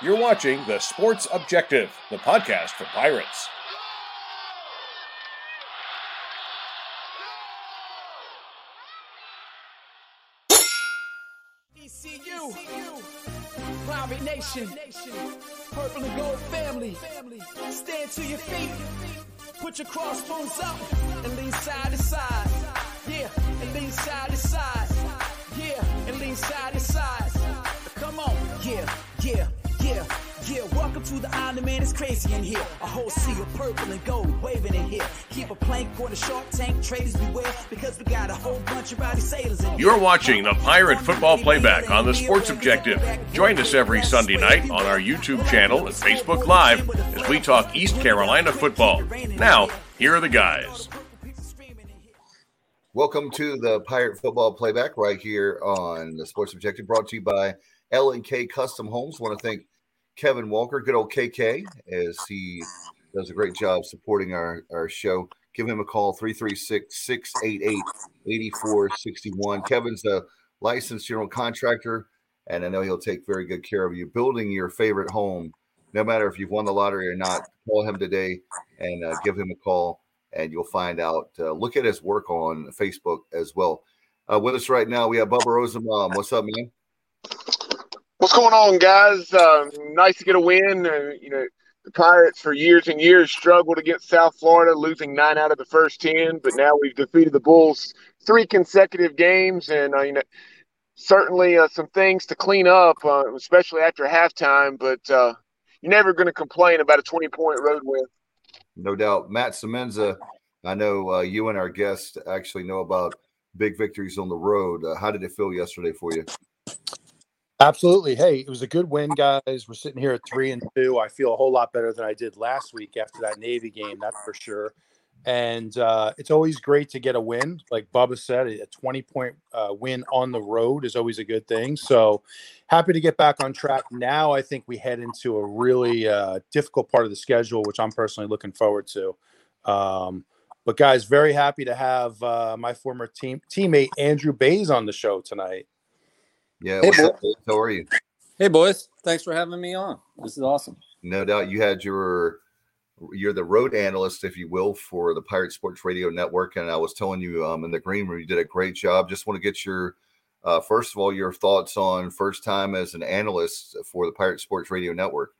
You're watching The Sports Objective, the podcast for Pirates. ECU, Pirate Nation, Purple and Gold family. Stand to your feet, put your crossbones up, and lean side to side. Yeah, and lean side to side. Yeah, and lean side to side. Come on, yeah, yeah, yeah, yeah. Welcome to the island, man. It's crazy in here. A whole sea of purple and gold waving in here. Keep a plank on the shark tank, traders beware, because we got a whole bunch of rowdy sailors in here. You're watching the Pirate Football Playback on the Sports Objective. Join us every Sunday night on our YouTube channel and Facebook Live as we talk East Carolina football. Now, here are the guys. Welcome to the Pirate Football Playback right here on the Sports Objective, brought to you by L and K Custom Homes. want to thank Kevin Walker, good old KK, as he does a great job supporting our, our show. Give him a call, 336 688 8461. Kevin's a licensed general contractor, and I know he'll take very good care of you. Building your favorite home, no matter if you've won the lottery or not, call him today and uh, give him a call, and you'll find out. Uh, look at his work on Facebook as well. Uh, with us right now, we have Bubba Rosenbaum. What's up, man? What's going on, guys? Uh, nice to get a win. Uh, you know, the Pirates for years and years struggled against South Florida, losing nine out of the first ten. But now we've defeated the Bulls three consecutive games, and uh, you know, certainly uh, some things to clean up, uh, especially after halftime. But you're never going to complain about a 20 point road win. No doubt, Matt Semenza. I know you and our guests actually know about big victories on the road. how did it feel yesterday for you? Absolutely. Hey, it was a good win, guys. We're sitting here at three and two. I feel a whole lot better than I did last week after that Navy game, that's for sure. And uh, it's always great to get a win. Like Bubba said, a 20 point uh, win on the road is always a good thing. So happy to get back on track. Now I think we head into a really uh, difficult part of the schedule, which I'm personally looking forward to. Um, but guys, very happy to have uh, my former team teammate Andrew Bayes on the show tonight. Yeah. Hey, up, How are you? Hey, boys. Thanks for having me on. This is awesome. No doubt. You had your you're the road analyst, if you will, for the Pirate Sports Radio Network. And I was telling you um, in the green room, you did a great job. Just want to get your uh, first of all your thoughts on first time as an analyst for the Pirate Sports Radio Network.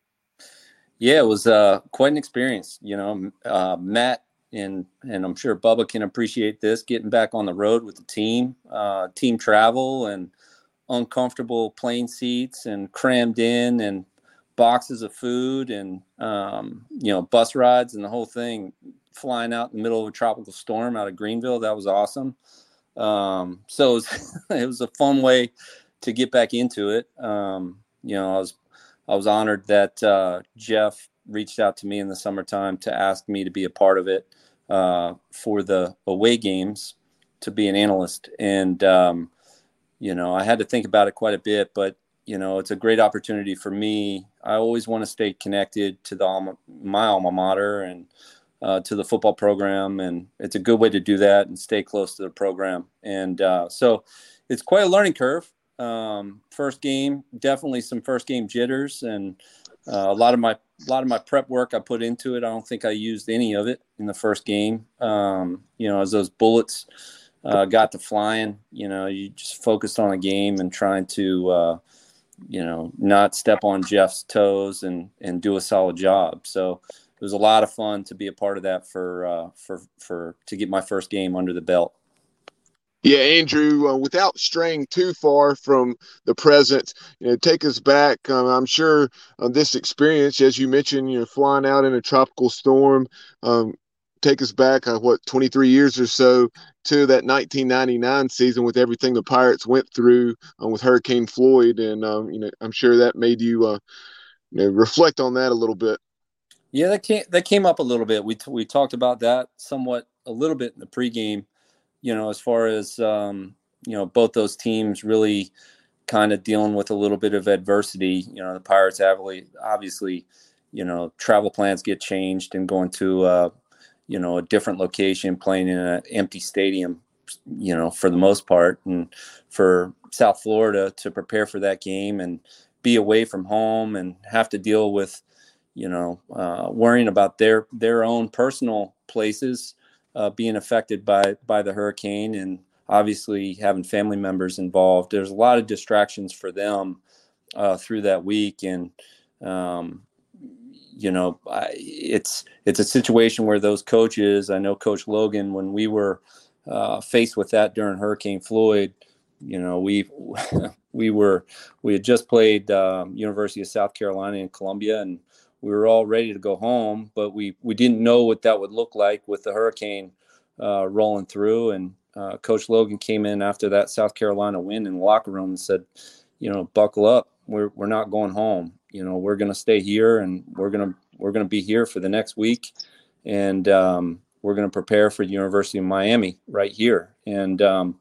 Yeah, it was uh, quite an experience. You know, uh, Matt and and I'm sure Bubba can appreciate this. Getting back on the road with the team, uh, team travel, and uncomfortable plane seats and crammed in and boxes of food and um, you know bus rides and the whole thing flying out in the middle of a tropical storm out of greenville. That was awesome. Um, so it was, it was, a fun way to get back into it. Um, you know i was i was honored that uh, jeff reached out to me in the summertime to ask me to be a part of it uh, for the away games to be an analyst. And um, you know, I had to think about it quite a bit, but you know, it's a great opportunity for me. I always want to stay connected to the alma, my alma mater and uh, to the football program, and it's a good way to do that and stay close to the program. And uh, so, it's quite a learning curve. Um, first game, definitely some first game jitters, and uh, a lot of my a lot of my prep work I put into it. I don't think I used any of it in the first game. Um, you know, as those bullets uh, got to flying. You know, you just focused on a game and trying to, uh, you know, not step on Jeff's toes and and do a solid job. So it was a lot of fun to be a part of that for uh, for for to get my first game under the belt. Yeah, Andrew, uh, without straying too far from the present, you know, take us back. Um, I'm sure uh, this experience, as you mentioned, you know, flying out in a tropical storm, um, take us back uh, what 23 years or so to that 1999 season with everything the Pirates went through um, with Hurricane Floyd, and um, you know I'm sure that made you, uh, you know, reflect on that a little bit. Yeah, that came that came up a little bit. We t- we talked about that somewhat a little bit in the pregame. You know, as far as um, you know, both those teams really kind of dealing with a little bit of adversity. You know, the Pirates obviously, obviously, you know, travel plans get changed and going to uh, you know a different location playing in an empty stadium you know for the most part and for south florida to prepare for that game and be away from home and have to deal with, you know, uh, worrying about their their own personal places uh, being affected by by the hurricane, and obviously having family members involved. There's a lot of distractions for them uh, through that week, and um, you know, it's it's a situation where those coaches. I know Coach Logan when we were uh, faced with that during Hurricane Floyd. You know, we we were we had just played um, University of South Carolina in Columbia, and we were all ready to go home, but we we didn't know what that would look like with the hurricane uh, rolling through. And uh, Coach Logan came in after that South Carolina win in the locker room and said, you know, buckle up. We're we're not going home. You know, we're going to stay here, and we're gonna we're gonna be here for the next week, and um, we're going to prepare for the University of Miami right here. And um,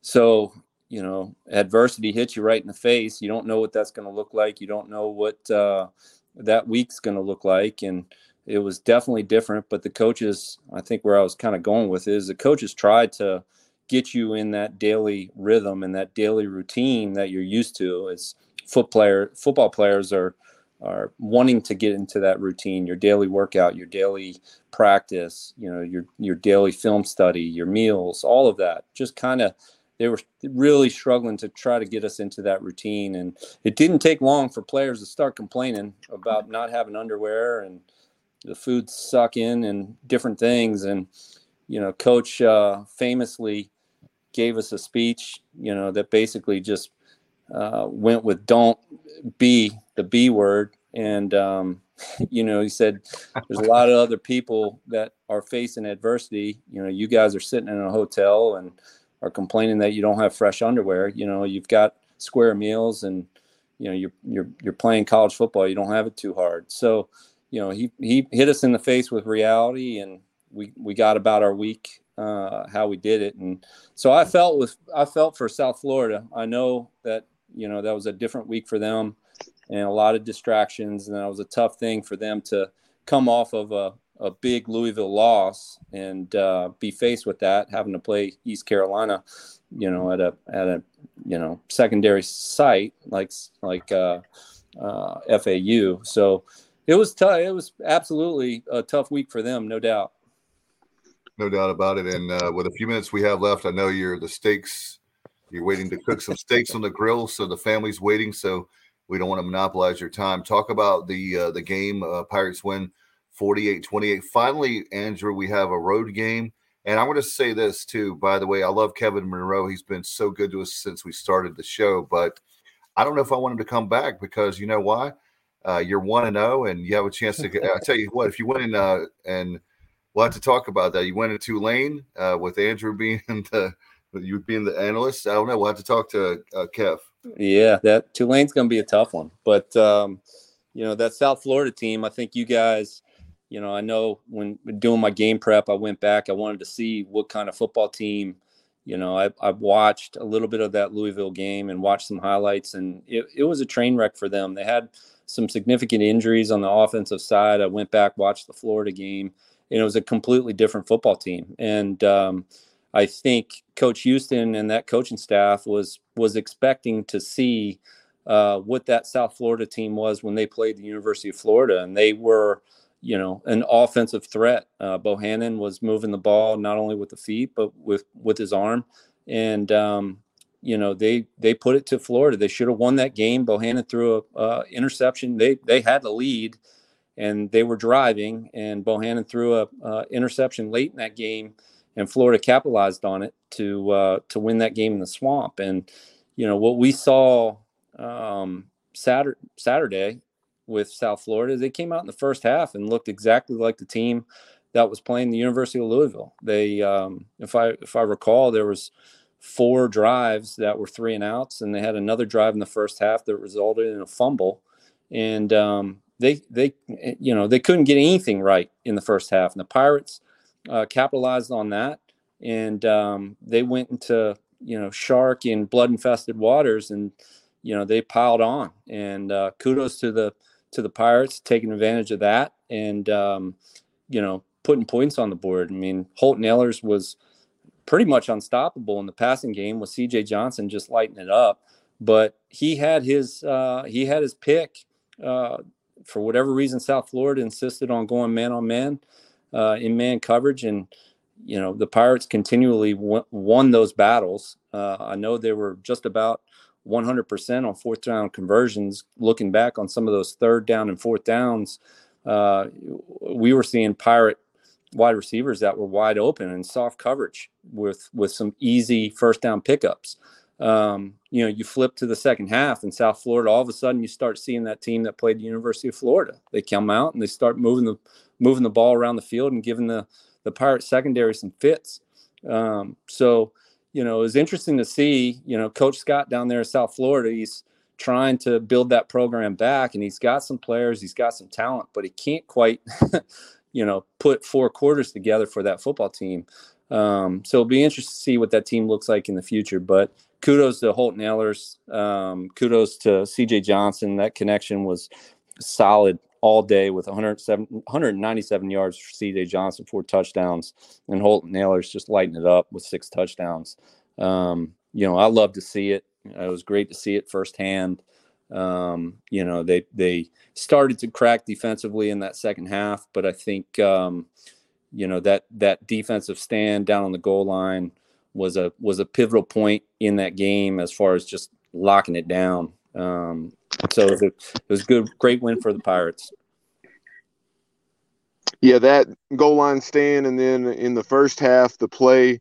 so, you know, adversity hits you right in the face. You don't know what that's going to look like. You don't know what uh, that week's going to look like. And it was definitely different. But the coaches, I think where I was kind of going with is the coaches tried to get you in that daily rhythm and that daily routine that you're used to. As foot player, football players are are wanting to get into that routine, your daily workout, your daily practice, you know, your your daily film study, your meals, all of that. Just kind of they were really struggling to try to get us into that routine and it didn't take long for players to start complaining about not having underwear and the food sucking and different things and you know coach uh, famously gave us a speech you know that basically just uh, went with don't be the b word and um, you know he said there's a lot of other people that are facing adversity you know you guys are sitting in a hotel and are complaining that you don't have fresh underwear. You know, you've got square meals and you know you're you're you're playing college football. You don't have it too hard. So, you know, he he hit us in the face with reality, and we we got about our week uh, how we did it. And so I felt with I felt for South Florida. I know that you know that was a different week for them and a lot of distractions, and that was a tough thing for them to come off of a a big Louisville loss and uh, be faced with that, having to play East Carolina, you know, at a at a you know secondary site like like uh, uh, FAU. So it was tough. It was absolutely a tough week for them, no doubt. No doubt about it. And uh, with a few minutes we have left, I know you're the steaks. You're waiting to cook some steaks on the grill, so the family's waiting. So we don't want to monopolize your time. Talk about the uh, the game. Uh, Pirates win 48 28. Finally, Andrew, we have a road game. And I want to say this too, by the way. I love Kevin Monroe. He's been so good to us since we started the show, but I don't know if I want him to come back because you know why? Uh, you're one and zero, oh, and you have a chance to. I tell you what, if you win in, uh, and we'll have to talk about that. You went in Tulane uh, with Andrew being the you being the analyst. I don't know. We'll have to talk to uh, Kev. Yeah, that Tulane's going to be a tough one, but um, you know that South Florida team. I think you guys you know, I know when doing my game prep, I went back. I wanted to see what kind of football team. You know, I, I watched a little bit of that Louisville game and watched some highlights, and it, it was a train wreck for them. They had some significant injuries on the offensive side. I went back, watched the Florida game, and it was a completely different football team. And um, I think Coach Houston and that coaching staff was was expecting to see uh, what that South Florida team was when they played the University of Florida, and they were you know, an offensive threat. Uh, Bohanon was moving the ball not only with the feet but with with his arm, and um, you know they they put it to Florida. They should have won that game. Bohanon threw a uh, interception. They they had the lead, and they were driving, and Bohanon threw a interception late in that game, and Florida capitalized on it to uh, to win that game in the swamp. And you know what we saw um, Saturday Saturday with South Florida. They came out in the first half and looked exactly like the team that was playing the University of Louisville. They, um, if I if I recall, there was four drives that were three and outs, and they had another drive in the first half that resulted in a fumble, and um, they they you know they couldn't get anything right in the first half, and the Pirates uh, capitalized on that, and um, they went into you know shark in blood infested waters, and you know they piled on, and uh, kudos to the to the Pirates, taking advantage of that, and um, you know putting points on the board. I mean, Holton Ahlers was pretty much unstoppable in the passing game with C.J. Johnson just lighting it up. but he had his uh, he had his pick. Uh, for whatever reason, South Florida insisted on going man on man uh, in man coverage, and you know the Pirates continually w- won those battles. Uh, I know they were just about 100% on fourth down conversions. Looking back on some of those third down and fourth downs, uh, we were seeing Pirate wide receivers that were wide open and soft coverage with with some easy first down pickups. Um, you know, you flip to the second half in South Florida, all of a sudden you start seeing that team that played the University of Florida. They come out and they start moving the moving the ball around the field and giving the the Pirate secondary some fits. Um, so, you know, it was interesting to see, you know, Coach Scott down there in South Florida, he's trying to build that program back and he's got some players, he's got some talent, but he can't quite you know, put four quarters together for that football team. Um, so it'll be interesting to see what that team looks like in the future. But kudos to Holt Ahlers. Um, kudos to CJ Johnson. That connection was solid all day with 107, 197 yards for CJ Johnson, four touchdowns, and Holton Ahlers just lighting it up with six touchdowns. Um, you know, I love to see it. It was great to see it firsthand. Um, you know, they they started to crack defensively in that second half, but I think um, you know that that defensive stand down on the goal line was a was a pivotal point in that game as far as just locking it down. Um, so it was, a, it was a good, great win for the Pirates. Yeah, that goal line stand, and then in the first half, the play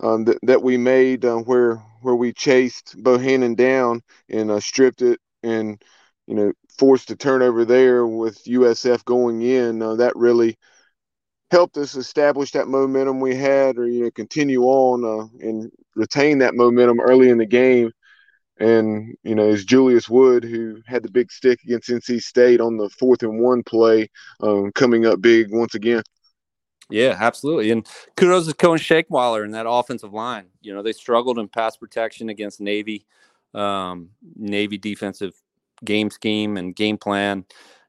um, that, that we made uh, where where we chased Bohanon down and uh, stripped it and you know forced a turnover there with USF going in. Uh, that really helped us establish that momentum we had, or you know continue on uh, and retain that momentum early in the game. And you know, it's Julius Wood who had the big stick against NC State on the fourth and one play, um, coming up big once again. Yeah, absolutely. And kudos to Cohen Shankweiler and that offensive line. You know, they struggled in pass protection against Navy um, Navy defensive game scheme and game plan,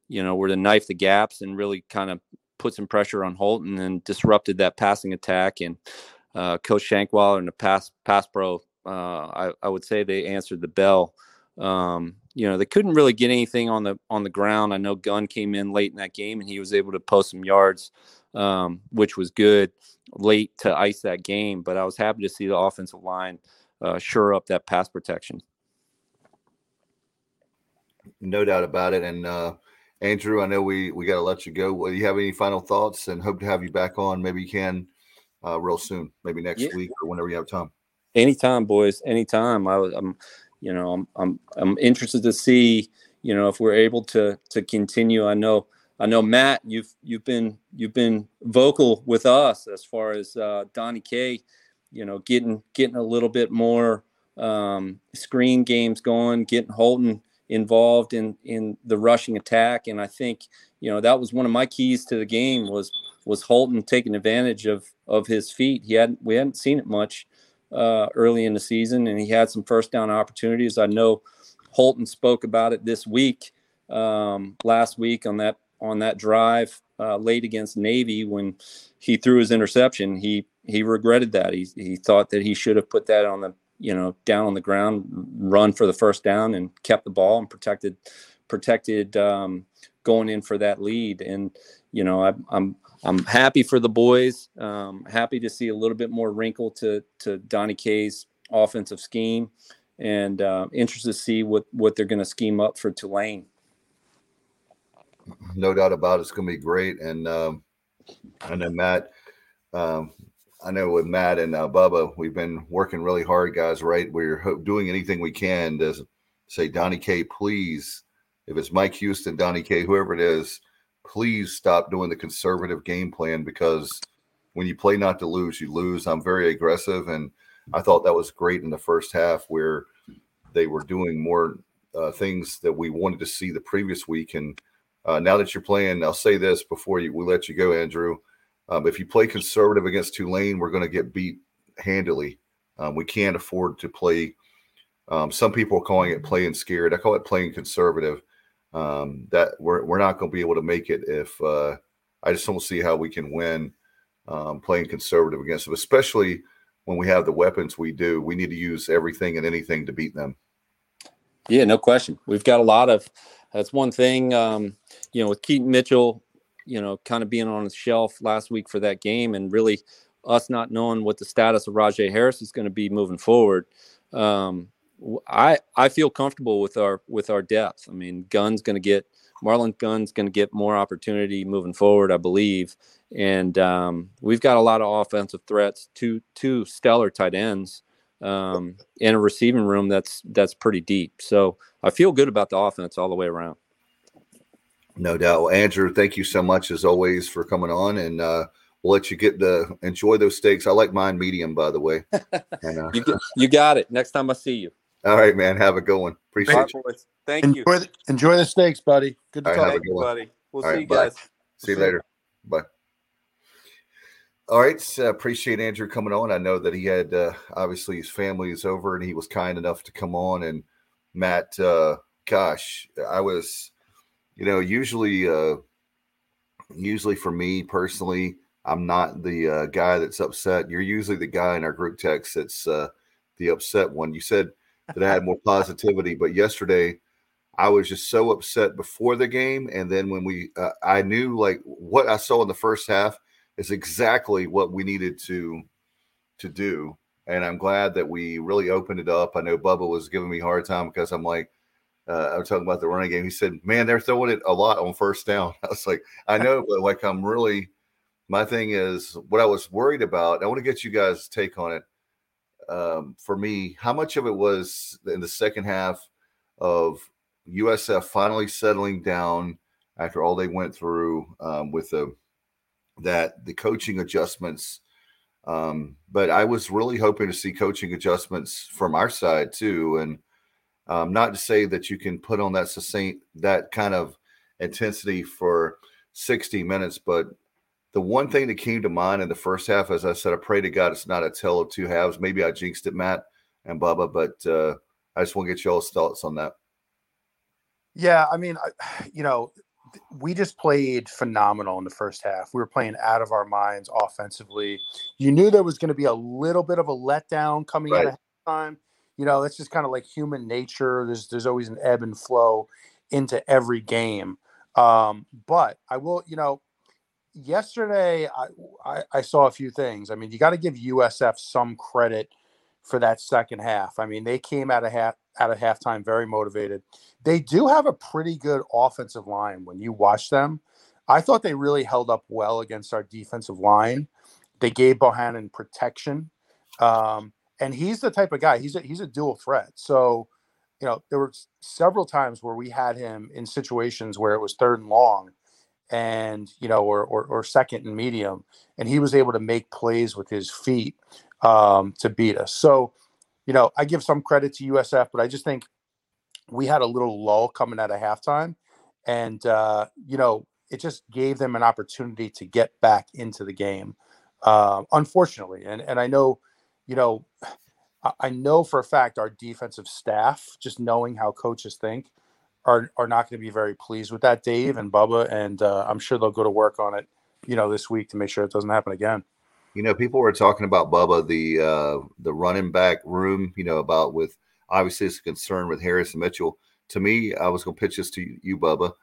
you know, where to knife the gaps and really kind of put some pressure on Holton and disrupted that passing attack. And uh, Coach Shankweiler and the pass pass pro, I, I, would say they answered the bell. Um, you know, they couldn't really get anything on the on the ground. I know Gunn came in late in that game and he was able to post some yards, um, which was good late to ice that game. But I was happy to see the offensive line uh, shore up that pass protection. No doubt about it. And uh, Andrew, I know we we got to let you go. Will you have any final thoughts? And hope to have you back on. Maybe you can uh, real soon, maybe next yeah. week or whenever you have time. Anytime, boys. Anytime. I, I'm, you know, I'm I'm I'm interested to see, you know, if we're able to to continue. I know. I know Matt, you've you've been you've been vocal with us as far as uh, Donnie K, you know, getting getting a little bit more um, screen games going, getting Holton involved in in the rushing attack and i think you know that was one of my keys to the game was was holton taking advantage of of his feet he hadn't we hadn't seen it much uh, early in the season and he had some first down opportunities. I know holton spoke about it this week um, last week on that on that drive uh, late against navy when he threw his interception. He he regretted that. He, he thought that he should have put that on the you know, down on the ground, run for the first down, and kept the ball and protected protected um, going in for that lead. And you know, I, I'm I'm happy for the boys. Um, happy to see a little bit more wrinkle to to Donnie K's offensive scheme, and uh, interested to see what what they're going to scheme up for Tulane. No doubt about it. It's going to be great. And um, I Matt. Um, I know with Matt and uh, Bubba, we've been working really hard, guys. Right, we're doing anything we can to say, Donnie K, please, if it's Mike Houston, Donnie K, whoever it is, please stop doing the conservative game plan because when you play not to lose, you lose. I'm very aggressive, and I thought that was great in the first half where they were doing more uh, things that we wanted to see the previous week. And uh, now that you're playing, I'll say this before you, we let you go, Andrew. Um, if you play conservative against Tulane, we're going to get beat handily. Um, we can't afford to play. Um, some people are calling it playing scared. I call it playing conservative. Um, that we're we're not going to be able to make it if uh, I just don't see how we can win um, playing conservative against them, especially when we have the weapons we do. We need to use everything and anything to beat them. Yeah, no question. We've got a lot of. That's one thing. Um, you know, with Keaton Mitchell, you know, kind of being on the shelf last week for that game, and really us not knowing what the status of Rahjai Harris is going to be moving forward. Um, I I feel comfortable with our with our depth. I mean, Gunn's going to get Marlon Gunn's going to get more opportunity moving forward, I believe, and um, we've got a lot of offensive threats. Two two stellar tight ends um, in a receiving room that's that's pretty deep. So I feel good about the offense all the way around. No doubt, well, Andrew. Thank you so much as always for coming on, and uh, we'll let you get to enjoy those steaks. I like mine medium, by the way. And, uh, you, get, you got it. Next time I see you. All right, man. Have a good one. Appreciate right, you. Boys. Thank enjoy you. The, enjoy the steaks, buddy. Good to All talk right, to you, buddy. We'll All see right, you guys. Bye. See you later. Bye. All right. Uh, appreciate Andrew coming on. I know that he had uh, obviously his family is over and he was kind enough to come on. And Matt, uh, gosh, I was, you know, usually, uh, usually for me personally, I'm not the uh, guy that's upset. You're usually the guy in our group text that's uh, the upset one. You said that I had more positivity, but yesterday I was just so upset before the game, and then when we, uh, I knew like what I saw in the first half is exactly what we needed to to do, and I'm glad that we really opened it up. I know Bubba was giving me a hard time because I'm like, uh, I was talking about the running game. He said, "Man, they're throwing it a lot on first down." I was like, "I know, but like I'm really." My thing is what I was worried about. I want to get you guys' take on it. Um, for me, how much of it was in the second half of USF finally settling down after all they went through um, with the that the coaching adjustments. Um, but I was really hoping to see coaching adjustments from our side too, and um, not to say that you can put on that succinct that kind of intensity for 60 minutes, but the one thing that came to mind in the first half, as I said, I pray to God it's not a tale of two halves. Maybe I jinxed it, Matt and Bubba, but uh, I just want to get y'all's thoughts on that. Yeah, I mean, you know, we just played phenomenal in the first half. We were playing out of our minds offensively. You knew there was going to be a little bit of a letdown coming right. out of time. You know, that's just kind of like human nature. There's there's always an ebb and flow into every game. Um, but I will, you know, yesterday I, I, I saw a few things. I mean, you got to give USF some credit for that second half. I mean, they came out of half out of halftime very motivated. They do have a pretty good offensive line when you watch them. I thought they really held up well against our defensive line. They gave Bohanon protection. Um, and he's the type of guy, he's a, he's a dual threat. So, you know, there were several times where we had him in situations where it was third and long and, you know, or, or, or second and medium, and he was able to make plays with his feet um, to beat us. So, you know, I give some credit to USF, but I just think we had a little lull coming out of halftime. And, uh, you know, it just gave them an opportunity to get back into the game, uh, unfortunately. And, and I know, you know, I know for a fact our defensive staff, just knowing how coaches think, are, are not going to be very pleased with that, Dave and Bubba. And uh, I'm sure they'll go to work on it, you know, this week to make sure it doesn't happen again. You know, people were talking about Bubba the uh, the running back room. You know, about with obviously it's a concern with Harris and Mitchell. To me, I was going to pitch this to you, Bubba.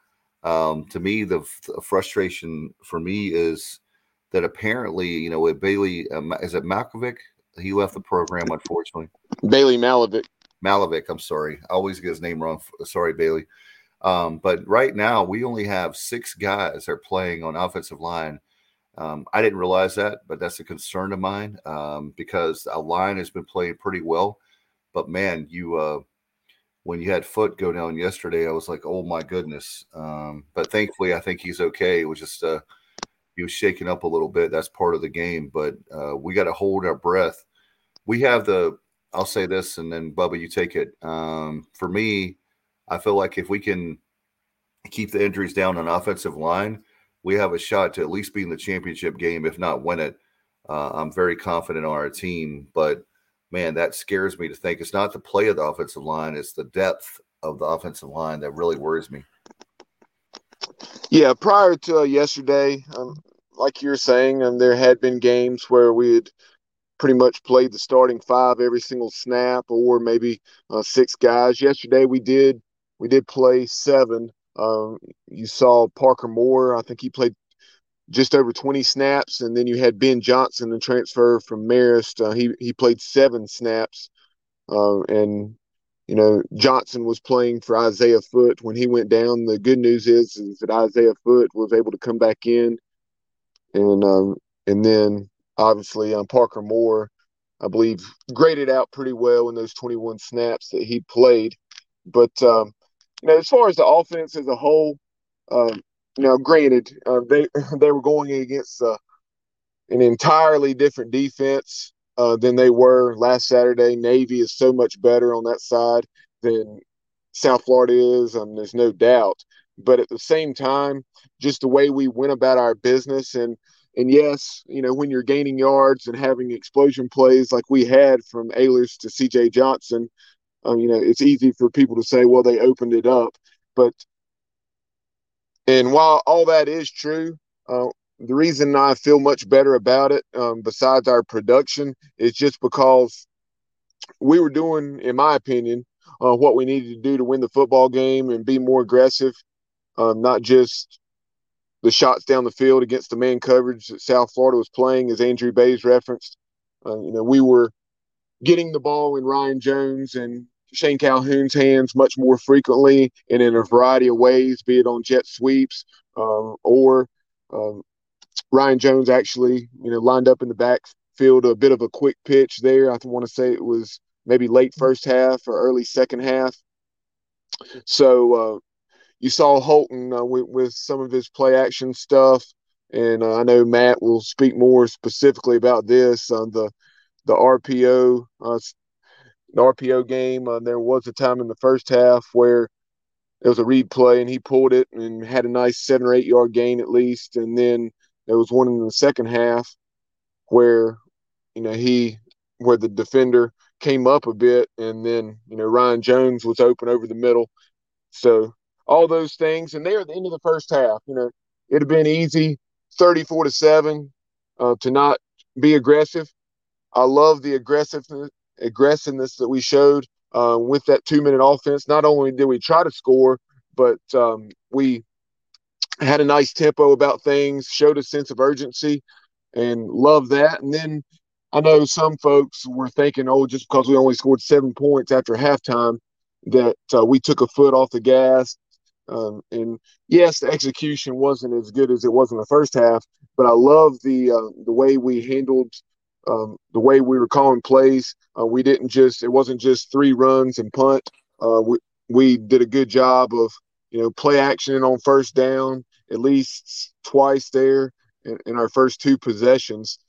Um, to me, the, the, frustration for me is that apparently, you know, with Bailey, uh, is it Malkovic? He left the program, unfortunately. Bailey Malovic. Malovic, I'm sorry. I always get his name wrong. Sorry, Bailey. Um, but right now, we only have six guys that are playing on offensive line um, I didn't realize that, but that's a concern of mine um, because a line has been playing pretty well. But man, you uh, when you had Foot go down yesterday, I was like, oh my goodness. Um, but thankfully, I think he's okay. It was just uh, he was shaking up a little bit. That's part of the game. But uh, we got to hold our breath. We have the. I'll say this, and then Bubba, you take it. Um, for me, I feel like if we can keep the injuries down on offensive line we have a shot to at least be in the championship game, if not win it. Uh, I'm very confident on our team, but man, that scares me to think it's not the play of the offensive line; it's the depth of the offensive line that really worries me. Yeah, prior to uh, yesterday, um, like you're saying, um, there had been games where we had pretty much played the starting five every single snap, or maybe uh, six guys. Yesterday we did we did play seven. Um, you saw Parker Moore. I think he played just over 20 snaps, and then you had Ben Johnson, the transfer from Marist. Uh, he he played seven snaps, uh, and you know Johnson was playing for Isaiah Foot when he went down. The good news is, is that Isaiah Foot was able to come back in, and um, and then obviously um, Parker Moore, I believe, graded out pretty well in those 21 snaps that he played. But um, you know, as far as the offense as a whole, um, now, granted, uh, they they were going against uh, an entirely different defense uh, than they were last Saturday. Navy is so much better on that side than South Florida is, and there's no doubt. But at the same time, just the way we went about our business, and and yes, you know, when you're gaining yards and having explosion plays like we had from Ahlers to C.J. Johnson, um, you know, it's easy for people to say, well, they opened it up, but and while all that is true, uh, the reason I feel much better about it, um, besides our production, is just because we were doing, in my opinion, uh, what we needed to do to win the football game and be more aggressive, um, not just the shots down the field against the man coverage that South Florida was playing, as Andrew Bayes referenced. Uh, you know, we were getting the ball in Ryan Jones and Shane Calhoun's hands much more frequently and in a variety of ways, be it on jet sweeps um, or um, Ryan Jones actually, you know, lined up in the backfield a bit of a quick pitch there. I want to say it was maybe late first half or early second half. So uh, you saw Holton uh, with, with, some of his play action stuff, and uh, I know Matt will speak more specifically about this on the the RPO uh, an RPO game. Uh, there was a time in the first half where it was a read play and he pulled it and had a nice seven or eight yard gain at least. And then there was one in the second half where, you know, he, where the defender came up a bit and then, you know, Ryan Jones was open over the middle. So all those things. And there at the end of the first half, you know, it'd have been easy 34 to 7 uh, to not be aggressive. I love the aggressiveness aggressiveness that we showed uh, with that two minute offense. Not only did we try to score, but um, we had a nice tempo about things, showed a sense of urgency, and love that. And then I know some folks were thinking, oh, just because we only scored seven points after halftime, that uh, we took a foot off the gas. Um, and yes, the execution wasn't as good as it was in the first half, but I love the uh, the way we handled um, the way we were calling plays. Uh, we didn't just it wasn't just three runs and punt. Uh, we we did a good job of you know play action on first down at least twice there in, in our first two possessions,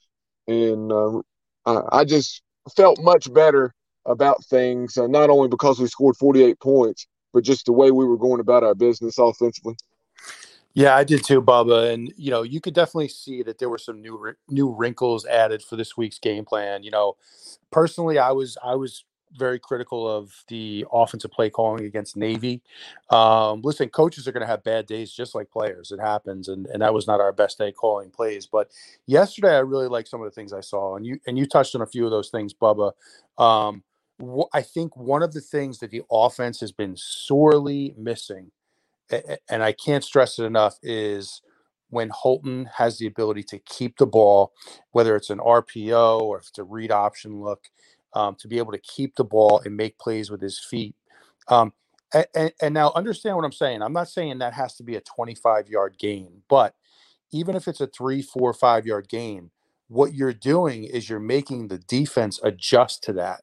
and uh, I, I, just felt much better about things. Uh, not only because we scored 48 points, but just the way we were going about our business offensively. Yeah, I did too, Bubba. And you know, you could definitely see that there were some new new wrinkles added for this week's game plan. You know, personally, I was I was very critical of the offensive play calling against Navy. Um, listen, coaches are going to have bad days just like players. It happens, and and that was not our best day calling plays. But yesterday, I really liked some of the things I saw, and you and you touched on a few of those things, Bubba. Um, I think one of the things that the offense has been sorely missing and I can't stress it enough, is when Holton has the ability to keep the ball, whether it's an RPO or if it's a read option look, um, to be able to keep the ball and make plays with his feet. Um, and, and, now understand what I'm saying. I'm not saying that has to be a 25 yard gain, but even if it's a three, four, five yard gain, what you're doing is you're making the defense adjust to that.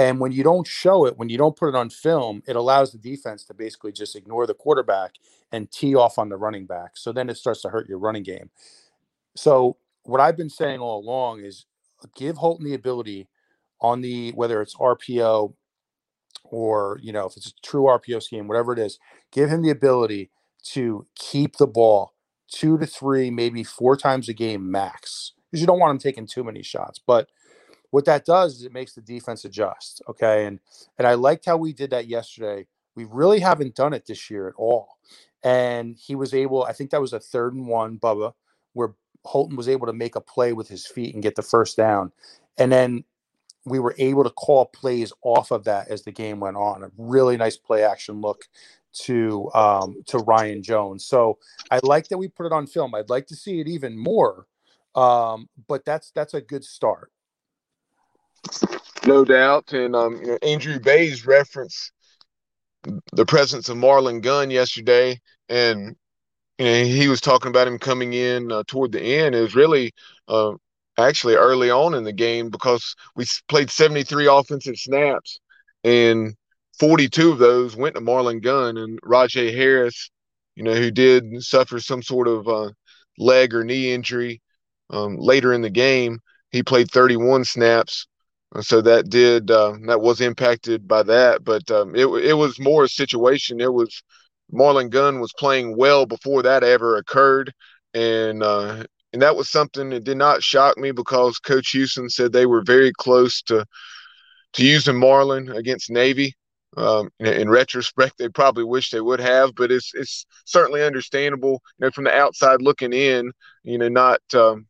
And when you don't show it, when you don't put it on film, it allows the defense to basically just ignore the quarterback and tee off on the running back. So then it starts to hurt your running game. So what I've been saying all along is uh, give Holton the ability on the whether it's RPO or you know if it's a true RPO scheme, whatever it is, give him the ability to keep the ball two to three, maybe four times a game max. Because you don't want him taking too many shots, but what that does is it makes the defense adjust. Okay. And and I liked how we did that yesterday. We really haven't done it this year at all. And he was able, I think that was a third and one, Bubba, where Holton was able to make a play with his feet and get the first down. and then we were able to call plays off of that as the game went on. A really nice play action look to um, to Ryan Jones. So I like that we put it on film. I'd like to see it even more, um, but that's that's a good start. No doubt, and um, you know, Andrew Bayes reference the presence of Marlon Gunn yesterday, and you know, he was talking about him coming in uh, toward the end. It was really uh, actually early on in the game because we played 73 offensive snaps and 42 of those went to Marlon Gunn and Rahjai Harris, you know, who did suffer some sort of uh, leg or knee injury um, later in the game. He played 31 snaps. Uh, so that did uh, that was impacted by that, but um, it it was more a situation. It was Marlon Gunn was playing well before that ever occurred, and uh, and that was something that did not shock me because Coach Houston said they were very close to to using Marlon against Navy. Um, in, in, retrospect, they probably wish they would have, but it's it's certainly understandable. You know, from the outside looking in, you know, not um,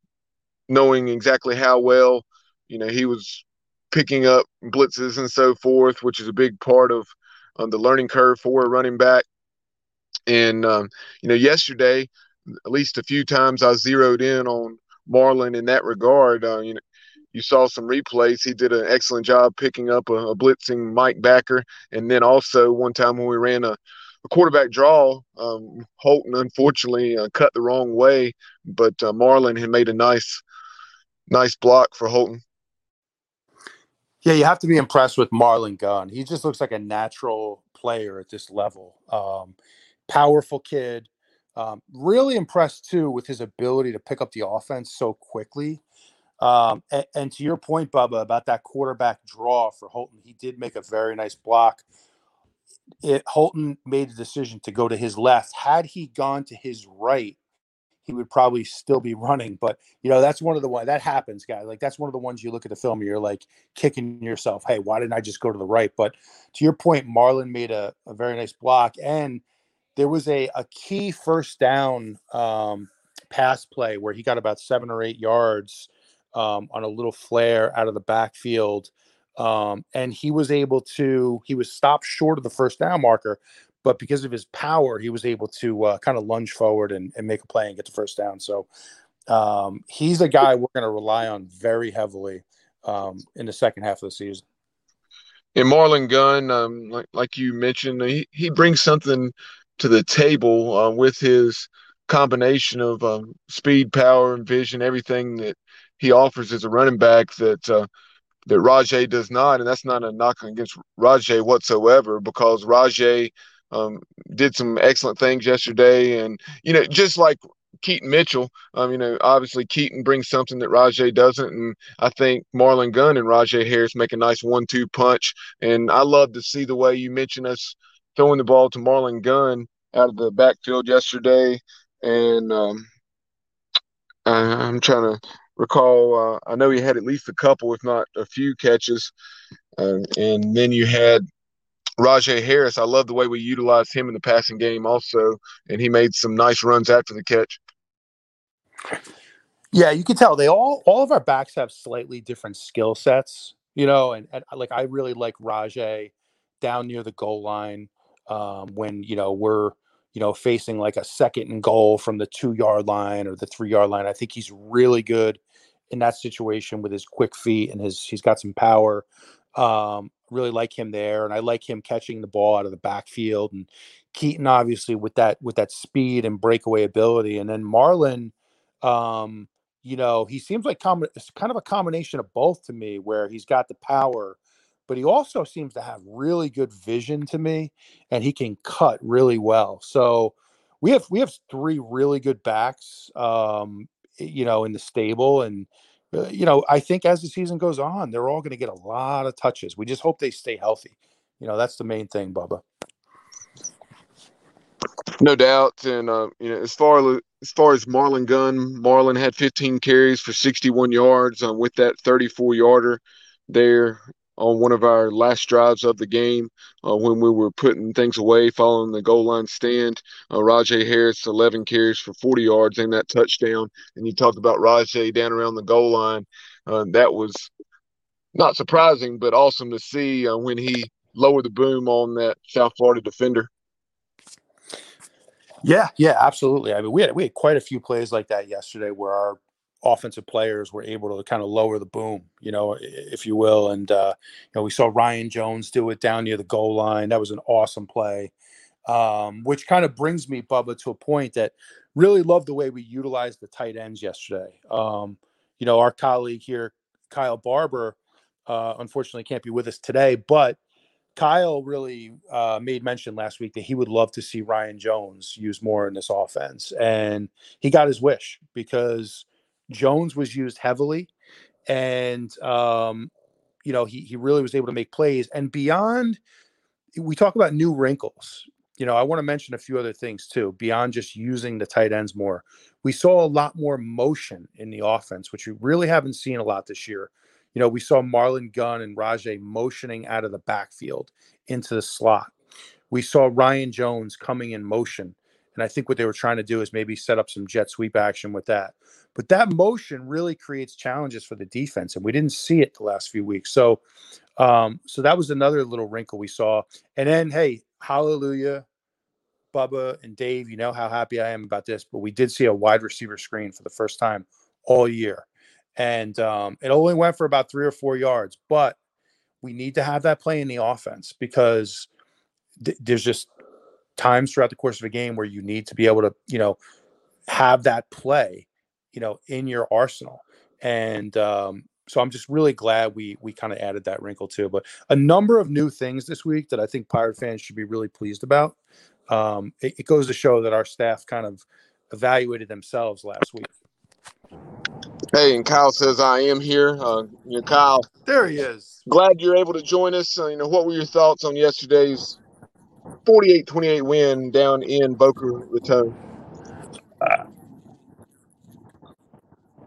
knowing exactly how well, you know, he was picking up blitzes and so forth, which is a big part of um, the learning curve for a running back. And um, you know, yesterday at least a few times I zeroed in on Marlon in that regard. Uh, you know, you saw some replays. He did an excellent job picking up a, a blitzing Mike Backer, and then also one time when we ran a, a quarterback draw, um, Holton unfortunately uh, cut the wrong way, but uh, Marlon had made a nice, nice block for Holton. Yeah, you have to be impressed with Marlon Gunn. He just looks like a natural player at this level. Um, powerful kid, um, really impressed too with his ability to pick up the offense so quickly. Um, and, and, to your point, Bubba, about that quarterback draw for Holton, he did make a very nice block. It, Holton made the decision to go to his left. Had he gone to his right, he would probably still be running. But you know, that's one of the one that happens, guys. Like that's one of the ones you look at the film, you're like kicking yourself, "Hey, why didn't I just go to the right?" But to your point, Marlon made a, a very nice block, and there was a, a key first down um, pass play where he got about seven or eight yards um, on a little flare out of the backfield. Um, and he was able to, he was stopped short of the first down marker, but because of his power, he was able to uh, kind of lunge forward and, and, make a play and get the first down. So um, he's a guy we're going to rely on very heavily um, in the second half of the season. And Marlon Gunn, um, like, like you mentioned, he, he brings something to the table uh, with his combination of um, speed, power, and vision, everything that he offers as a running back that uh, that Rahjai does not, and that's not a knock against Rahjai whatsoever because Rahjai um, did some excellent things yesterday, and you know, just like Keaton Mitchell, um, you know, obviously Keaton brings something that Rahjai doesn't, and I think Marlon Gunn and Rahjai Harris make a nice one-two punch, and I love to see the way you mentioned us throwing the ball to Marlon Gunn out of the backfield yesterday, and um, I, am trying to recall. Uh, I know he had at least a couple, if not a few, catches, uh, and then you had Rahjai Harris. I love the way we utilized him in the passing game, also, and he made some nice runs after the catch. Yeah, you can tell they all all of our backs have slightly different skill sets, you know, and, and like I really like Rahjai down near the goal line um, when you know we're you know facing like a second and goal from the two yard line or the three yard line. I think he's really good in that situation with his quick feet and his he's got some power. Um, really like him there, and I like him catching the ball out of the backfield and Keaton obviously with that with that speed and breakaway ability, and then Marlon, Um, you know, he seems like com- it's kind of a combination of both to me, where he's got the power but he also seems to have really good vision to me and he can cut really well. So we have we have three really good backs um, you know in the stable and you know I think as the season goes on they're all going to get a lot of touches. We just hope they stay healthy. You know, that's the main thing, Bubba. No doubt, and uh, you know, as far as far as Marlon Gunn, Marlon had 15 carries for 61 yards uh, with that 34 yarder there on one of our last drives of the game uh, when we were putting things away following the goal line stand. Uh, Rahjai Harris, 11 carries for 40 yards in that touchdown. And you talked about Rahjai down around the goal line. Uh, that was not surprising, but awesome to see uh, when he lowered the boom on that South Florida defender. Yeah, yeah, absolutely. I mean, we had we had quite a few plays like that yesterday where our offensive players were able to kind of lower the boom, you know, if you will. And uh, you know, we saw Ryan Jones do it down near the goal line. That was an awesome play. Um, which kind of brings me, Bubba, to a point that really love the way we utilized the tight ends yesterday. Um, you know, our colleague here, Kyle Barber, uh, unfortunately can't be with us today, but Kyle really uh, made mention last week that he would love to see Ryan Jones use more in this offense, and he got his wish because Jones was used heavily, and um, you know he he really was able to make plays. And beyond, we talk about new wrinkles. You know, I want to mention a few other things too. Beyond just using the tight ends more, we saw a lot more motion in the offense, which we really haven't seen a lot this year. You know, we saw Marlon Gunn and Rahjai motioning out of the backfield into the slot. We saw Ryan Jones coming in motion. And I think what they were trying to do is maybe set up some jet sweep action with that. But that motion really creates challenges for the defense, and we didn't see it the last few weeks. So, um, so that was another little wrinkle we saw. And then, hey, hallelujah, Bubba and Dave. You know how happy I am about this, but we did see a wide receiver screen for the first time all year and um, it only went for about three or four yards. But we need to have that play in the offense because th- there's just times throughout the course of a game where you need to be able to, you know, have that play, you know, in your arsenal. And um, so I'm just really glad we we kind of added that wrinkle too. But a number of new things this week that I think Pirate fans should be really pleased about. Um, it, it goes to show that our staff kind of evaluated themselves last week. Hey, and Kyle says I am here. Uh, you know, Kyle. There he is. Glad you're able to join us. Uh, you know, what were your thoughts on yesterday's 48-28 win down in Boca Raton? Uh,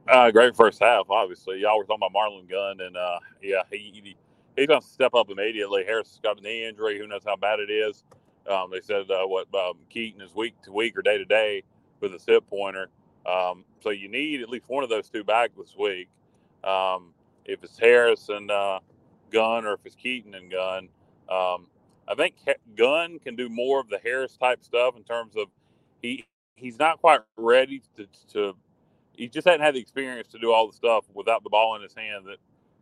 uh, great first half. Obviously, y'all were talking about Marlon Gunn, and uh, yeah, he, he he's going to step up immediately. Harris got a knee injury. Who knows how bad it is? Um, they said uh, what um, Keaton is week to week or day to day with a hip pointer. Um, so you need at least one of those two back this week. Um, if it's Harris and uh, Gunn, or if it's Keaton and Gunn, um, I think Gunn can do more of the Harris type stuff in terms of he he's not quite ready to, to he just hadn't had the experience to do all the stuff without the ball in his hand that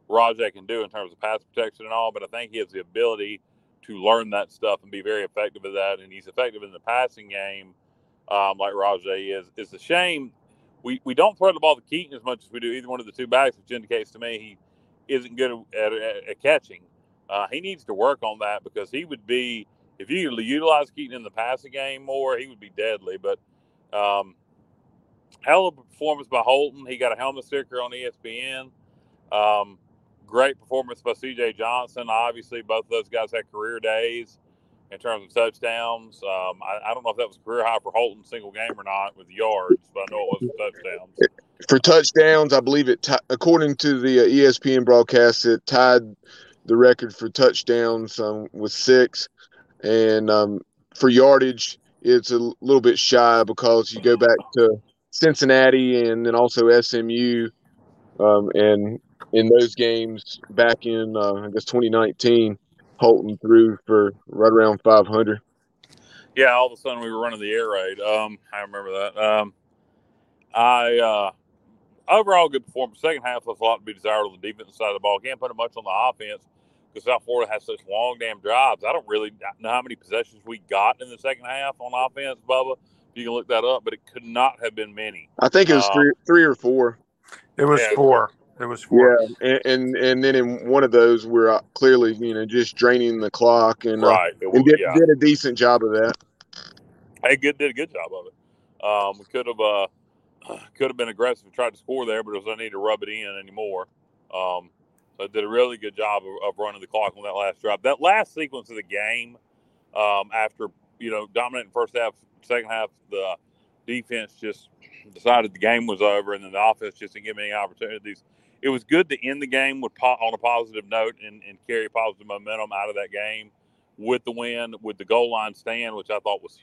Rahjai can do in terms of pass protection and all. But I think he has the ability to learn that stuff and be very effective at that. And he's effective in the passing game um, like Rahjai is. It's a shame we, we don't throw the ball to Keaton as much as we do either one of the two backs, which indicates to me he isn't good at, at, at catching. Uh, he needs to work on that because he would be if you utilize Keaton in the passing game more, he would be deadly. But um, hell of a performance by Holton. He got a helmet sticker on ESPN. Um, great performance by C.J. Johnson. Obviously, both of those guys had career days in terms of touchdowns. Um, I, I, don't know if that was career high for Holton single game or not with yards, but I know it was for touchdowns. For touchdowns, I believe it. T- according to the uh, ESPN broadcast, it tied the record for touchdowns um, with six, and um, for yardage, it's a little bit shy because you go back to Cincinnati and then also SMU, um, and in those games back in uh, I guess 2019 Holton threw for right around 500. Yeah, all of a sudden we were running the air raid. Um, I remember that. Um, I uh, overall good performance. Second half left a lot to be desired on the defensive side of the ball. Can't put it much on the offense because South Florida has such long damn drives. I don't really know how many possessions we got in the second half on offense, Bubba. You can look that up, but it could not have been many. I think it was um, three, three or four. It was yeah, four. It was four. Yeah, and, and, and then in one of those, we're clearly you know just draining the clock and uh, right. Uh, and did, yeah. did, a decent job of that. Hey, good did a good job of it. Um, we could have uh, could have been aggressive and tried to score there, but it was I need to rub it in anymore. Um, so did a really good job of, of, running the clock on that last drive. That last sequence of the game, um, after you know dominating first half, second half, the defense just decided the game was over, and then the offense just didn't give me any opportunities it was good to end the game with on a positive note and, and carry positive momentum out of that game with the win, with the goal line stand, which I thought was.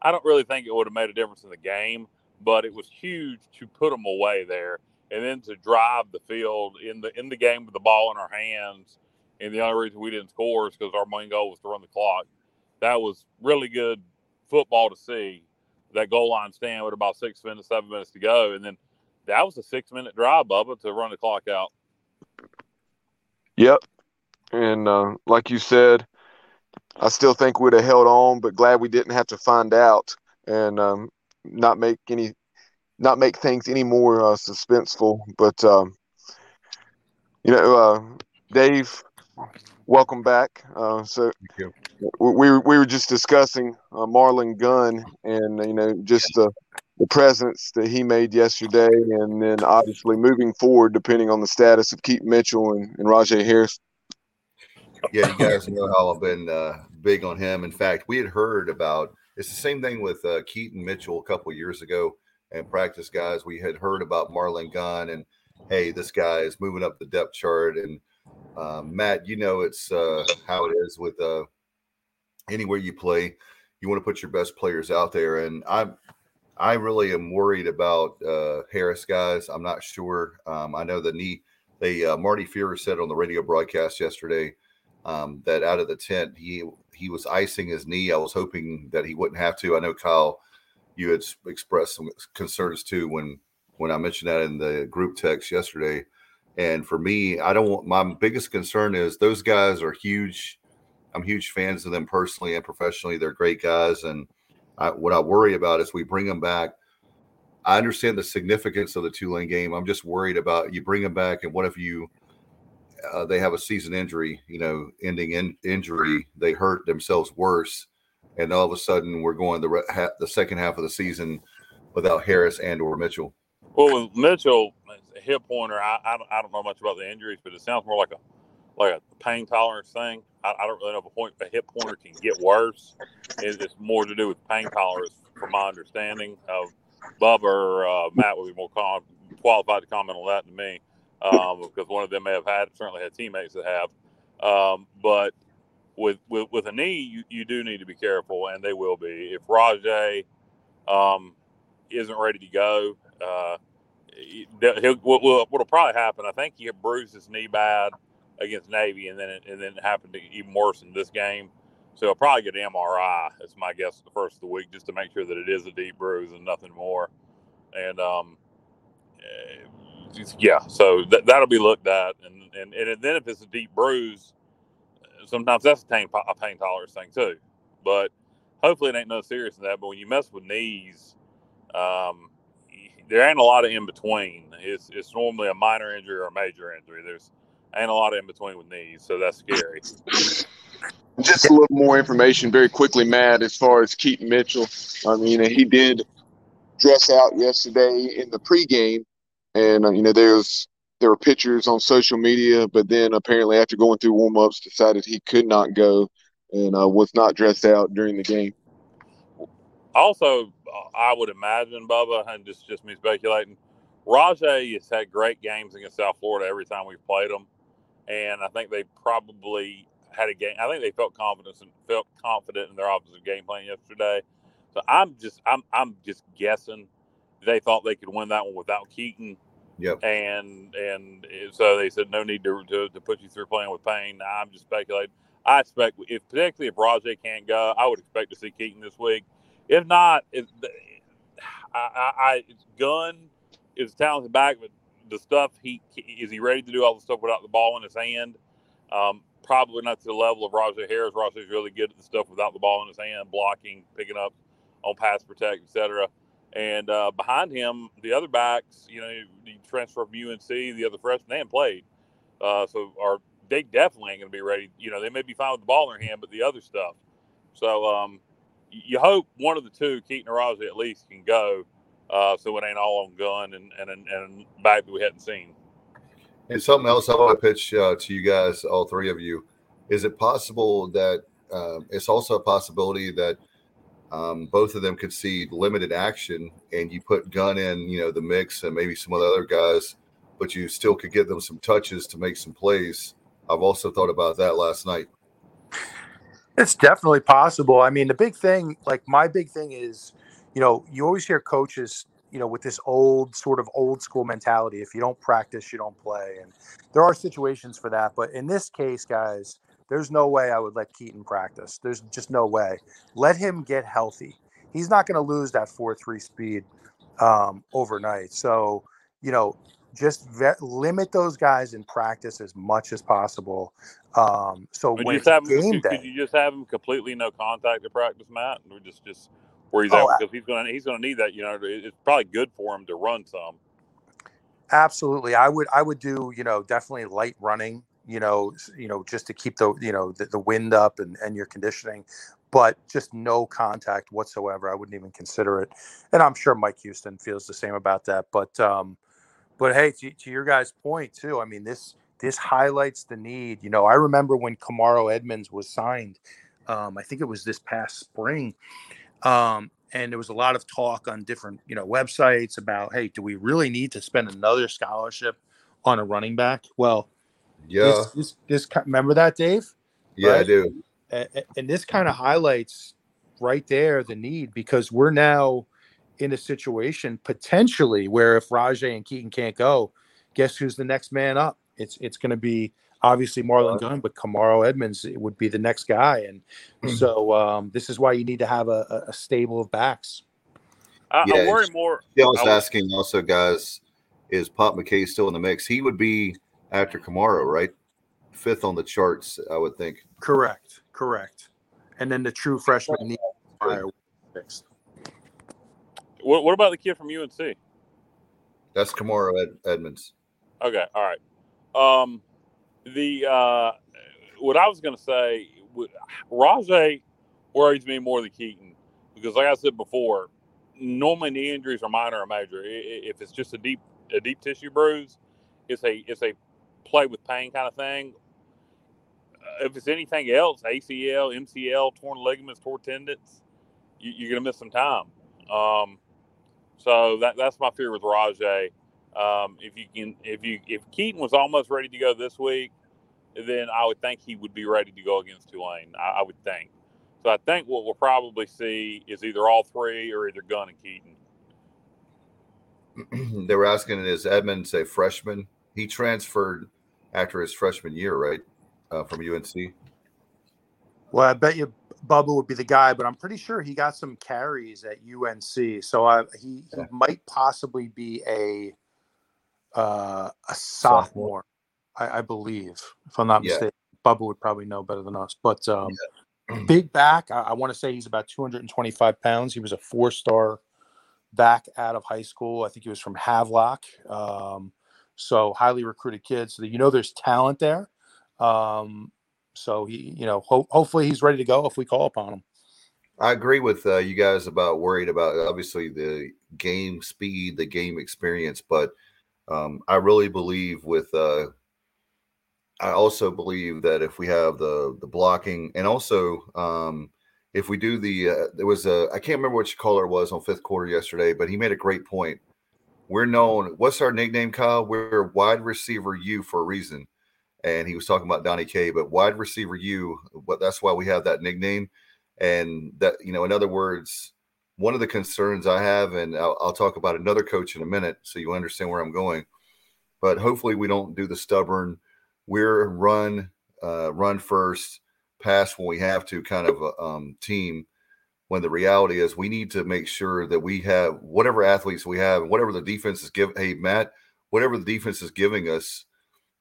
I don't really think it would have made a difference in the game, but it was huge to put them away there and then to drive the field in the in the game with the ball in our hands. And the only reason we didn't score is because our main goal was to run the clock. That was really good football to see. That goal line stand with about six minutes, seven minutes to go, and then that was a six minute drive, Bubba, to run the clock out. Yep, and uh, like you said, I still think we'd have held on, but glad we didn't have to find out and um, not make any not make things any more uh, suspenseful. But um, you know, uh, Dave, welcome back. Uh, so we we were just discussing uh, Marlon Gunn and you know just the the presence that he made yesterday, and then obviously moving forward, depending on the status of Keith Mitchell and, and Rahjai Harris. Yeah, you guys know how I've been uh, big on him. In fact, we had heard about it's the same thing with uh, Keaton Mitchell a couple years ago and practice guys. We had heard about Marlon Gunn and hey, this guy is moving up the depth chart. And um, Matt, you know it's uh, how it is with uh, anywhere you play. You want to put your best players out there, and I'm I really am worried about uh, Harris guys. I'm not sure. Um, I know the knee. They uh, Marty Fear said on the radio broadcast yesterday um, that out of the tent he he was icing his knee. I was hoping that he wouldn't have to. I know Kyle, you had expressed some concerns too when when I mentioned that in the group text yesterday. And for me, I don't want my biggest concern is those guys are huge. I'm huge fans of them personally and professionally. They're great guys, and I, what I worry about is we bring them back. I understand the significance of the Tulane game. I'm just worried about you bring them back, and what if you uh, they have a season injury, you know, ending in injury, they hurt themselves worse, and all of a sudden we're going the ha- the second half of the season without Harris and or Mitchell. Well, with Mitchell, a hip pointer, I, I, I don't know much about the injuries, but it sounds more like a like a pain tolerance thing. I, I don't really know if a, point, a hip pointer can get worse. It's more to do with pain tolerance, from my understanding. Of Bubba or uh, Matt would be more qualified to comment on that than me um, because one of them may have had certainly had teammates that have. Um, but with, with with a knee, you, you do need to be careful, and they will be. If Rahjai um, isn't ready to go, uh, he'll, what will probably happen? I think he bruised his knee bad against Navy, and then it, and then it happened to even worse in this game. So he'll probably get an MRI. That's my guess. The first of the week, just to make sure that it is a deep bruise and nothing more. And um, yeah, so th- that'll be looked at, and, and and then if it's a deep bruise, sometimes that's a pain, a pain tolerance thing too. But hopefully it ain't no serious in that. But when you mess with knees, um, there ain't a lot of in between. It's it's normally a minor injury or a major injury. There's ain't a lot of in between with knees, so that's scary. Just a little more information, very quickly, Matt. As far as Keaton Mitchell, I mean, he did dress out yesterday in the pregame and uh, you know there's there were pictures on social media, but then apparently after going through warm ups, decided he could not go and uh, was not dressed out during the game. Also, uh, I would imagine Bubba, and just just me speculating, Rahjai has had great games against South Florida every time we've played them, and I think they probably had a game. I think they felt confidence and felt confident in their offensive game plan yesterday. So I'm just I'm I'm just guessing they thought they could win that one without Keaton. Yep. And and so they said no need to, to, to put you through playing with pain. I'm just speculating. I expect if particularly if Rahjai can't go, I would expect to see Keaton this week. If not, if, I, I, I is talented back, but the stuff he is he ready to do all the stuff without the ball in his hand? Um, probably not to the level of Rahjai Harris. Rahjai's really good at the stuff without the ball in his hand, blocking, picking up on pass protect, etc. And uh, behind him, the other backs, you know, the transfer from UNC, the other freshman, they haven't played. Uh, so are they definitely ain't going to be ready. You know, they may be fine with the ball in their hand, but the other stuff. So um, you hope one of the two, Keaton or at least can go, uh, so it ain't all on Gunn and and and back that we hadn't seen. And something else I want to pitch uh, to you guys, all three of you. Is it possible that uh, it's also a possibility that um, both of them could see limited action, and you put Gunn in, you know, the mix, and maybe some of the other guys, but you still could get them some touches to make some plays. I've also thought about that last night. It's definitely possible. I mean, the big thing, like my big thing is, you know, you always hear coaches you know, with this old sort of old school mentality. If you don't practice, you don't play. And there are situations for that. But in this case, guys, there's no way I would let Keaton practice. There's just no way. Let him get healthy. He's not going to lose that 4 3 speed um, overnight. So, you know, just ve- limit those guys in practice as much as possible. Um, so Would when you have game could, day, could you just have him completely no contact to practice, Matt, or just just where he's Oh, at because he's going he's going to need that. You know, it's probably good for him to run some. Absolutely. I would I would do, you know, definitely light running, you know, you know, just to keep the, you know, the, the wind up and, and your conditioning, but just no contact whatsoever. I wouldn't even consider it. And I'm sure Mike Houston feels the same about that. But um, but hey, to, to your guys' point too, I mean, this this highlights the need. You know, I remember when Kamarro Edmonds was signed. Um, I think it was this past spring. Um, and there was a lot of talk on different, you know, websites about, hey, do we really need to spend another scholarship on a running back? Well, Yeah, this, this, this remember that, Dave? yeah, I do. A- a- and this kind of highlights right there the need because we're now in a situation potentially where if Rahjai and Keaton can't go, guess who's the next man up? It's it's going to be obviously Marlon Gunn, but Kamarro Edmonds would be the next guy, and so um, this is why you need to have a, a- a stable of backs. I, Yeah, I worry more. Yeah, I was I would- asking also, guys, is Pop McKay still in the mix? He would be after Kamarro, right? Fifth on the charts, I would think. Correct, correct. And then the true freshman need. What, what about the kid from UNC? That's Kamarro Ed- Edmonds. Okay, all right. Um, the uh, what I was going to say, would- Rahjai worries me more than Keaton because, like I said before, normally knee injuries are minor or major. I- i- If it's just a deep a deep tissue bruise, it's a it's a play with pain kind of thing. Uh, If it's anything else, ACL, MCL, torn ligaments, torn tendons, you, you're going to miss some time. Um, so that that's my fear with Rahjai. Um, if you can, if you if Keaton was almost ready to go this week, then I would think he would be ready to go against Tulane. I, I would think. So I think what we'll probably see is either all three or either Gunn and Keaton. they were asking, is Edmonds a freshman? He transferred after his freshman year, right? Uh, from UNC. Well, I bet you Bubba would be the guy, but I'm pretty sure he got some carries at UNC, so I, he he might possibly be a uh, a sophomore, I, I believe, if I'm not Yeah. mistaken. Bubba would probably know better than us, but um, big back. I, I want to say he's about 225 pounds. He was a four star back out of high school. I think he was from Havelock. Um, so highly recruited kids. So that you know there's talent there. Um, so he, you know, ho- hopefully he's ready to go if we call upon him. I agree with uh, you guys about worried about obviously the game speed, the game experience, but um, I really believe with. Uh, I also believe that if we have the the blocking and also um, if we do the uh, there was a I can't remember which caller it was on fifth quarter yesterday, but he made a great point. We're known. What's our nickname, Kyle? We're wide receiver U for a reason, and he was talking about Donnie K. But wide receiver U, what that's why we have that nickname and that you know in other words one of the concerns i have and I'll, I'll talk about another coach in a minute so you understand where i'm going but hopefully we don't do the stubborn we're run uh, run first pass when we have to kind of um, team when the reality is we need to make sure that we have whatever athletes we have and whatever the defense is giving hey matt whatever the defense is giving us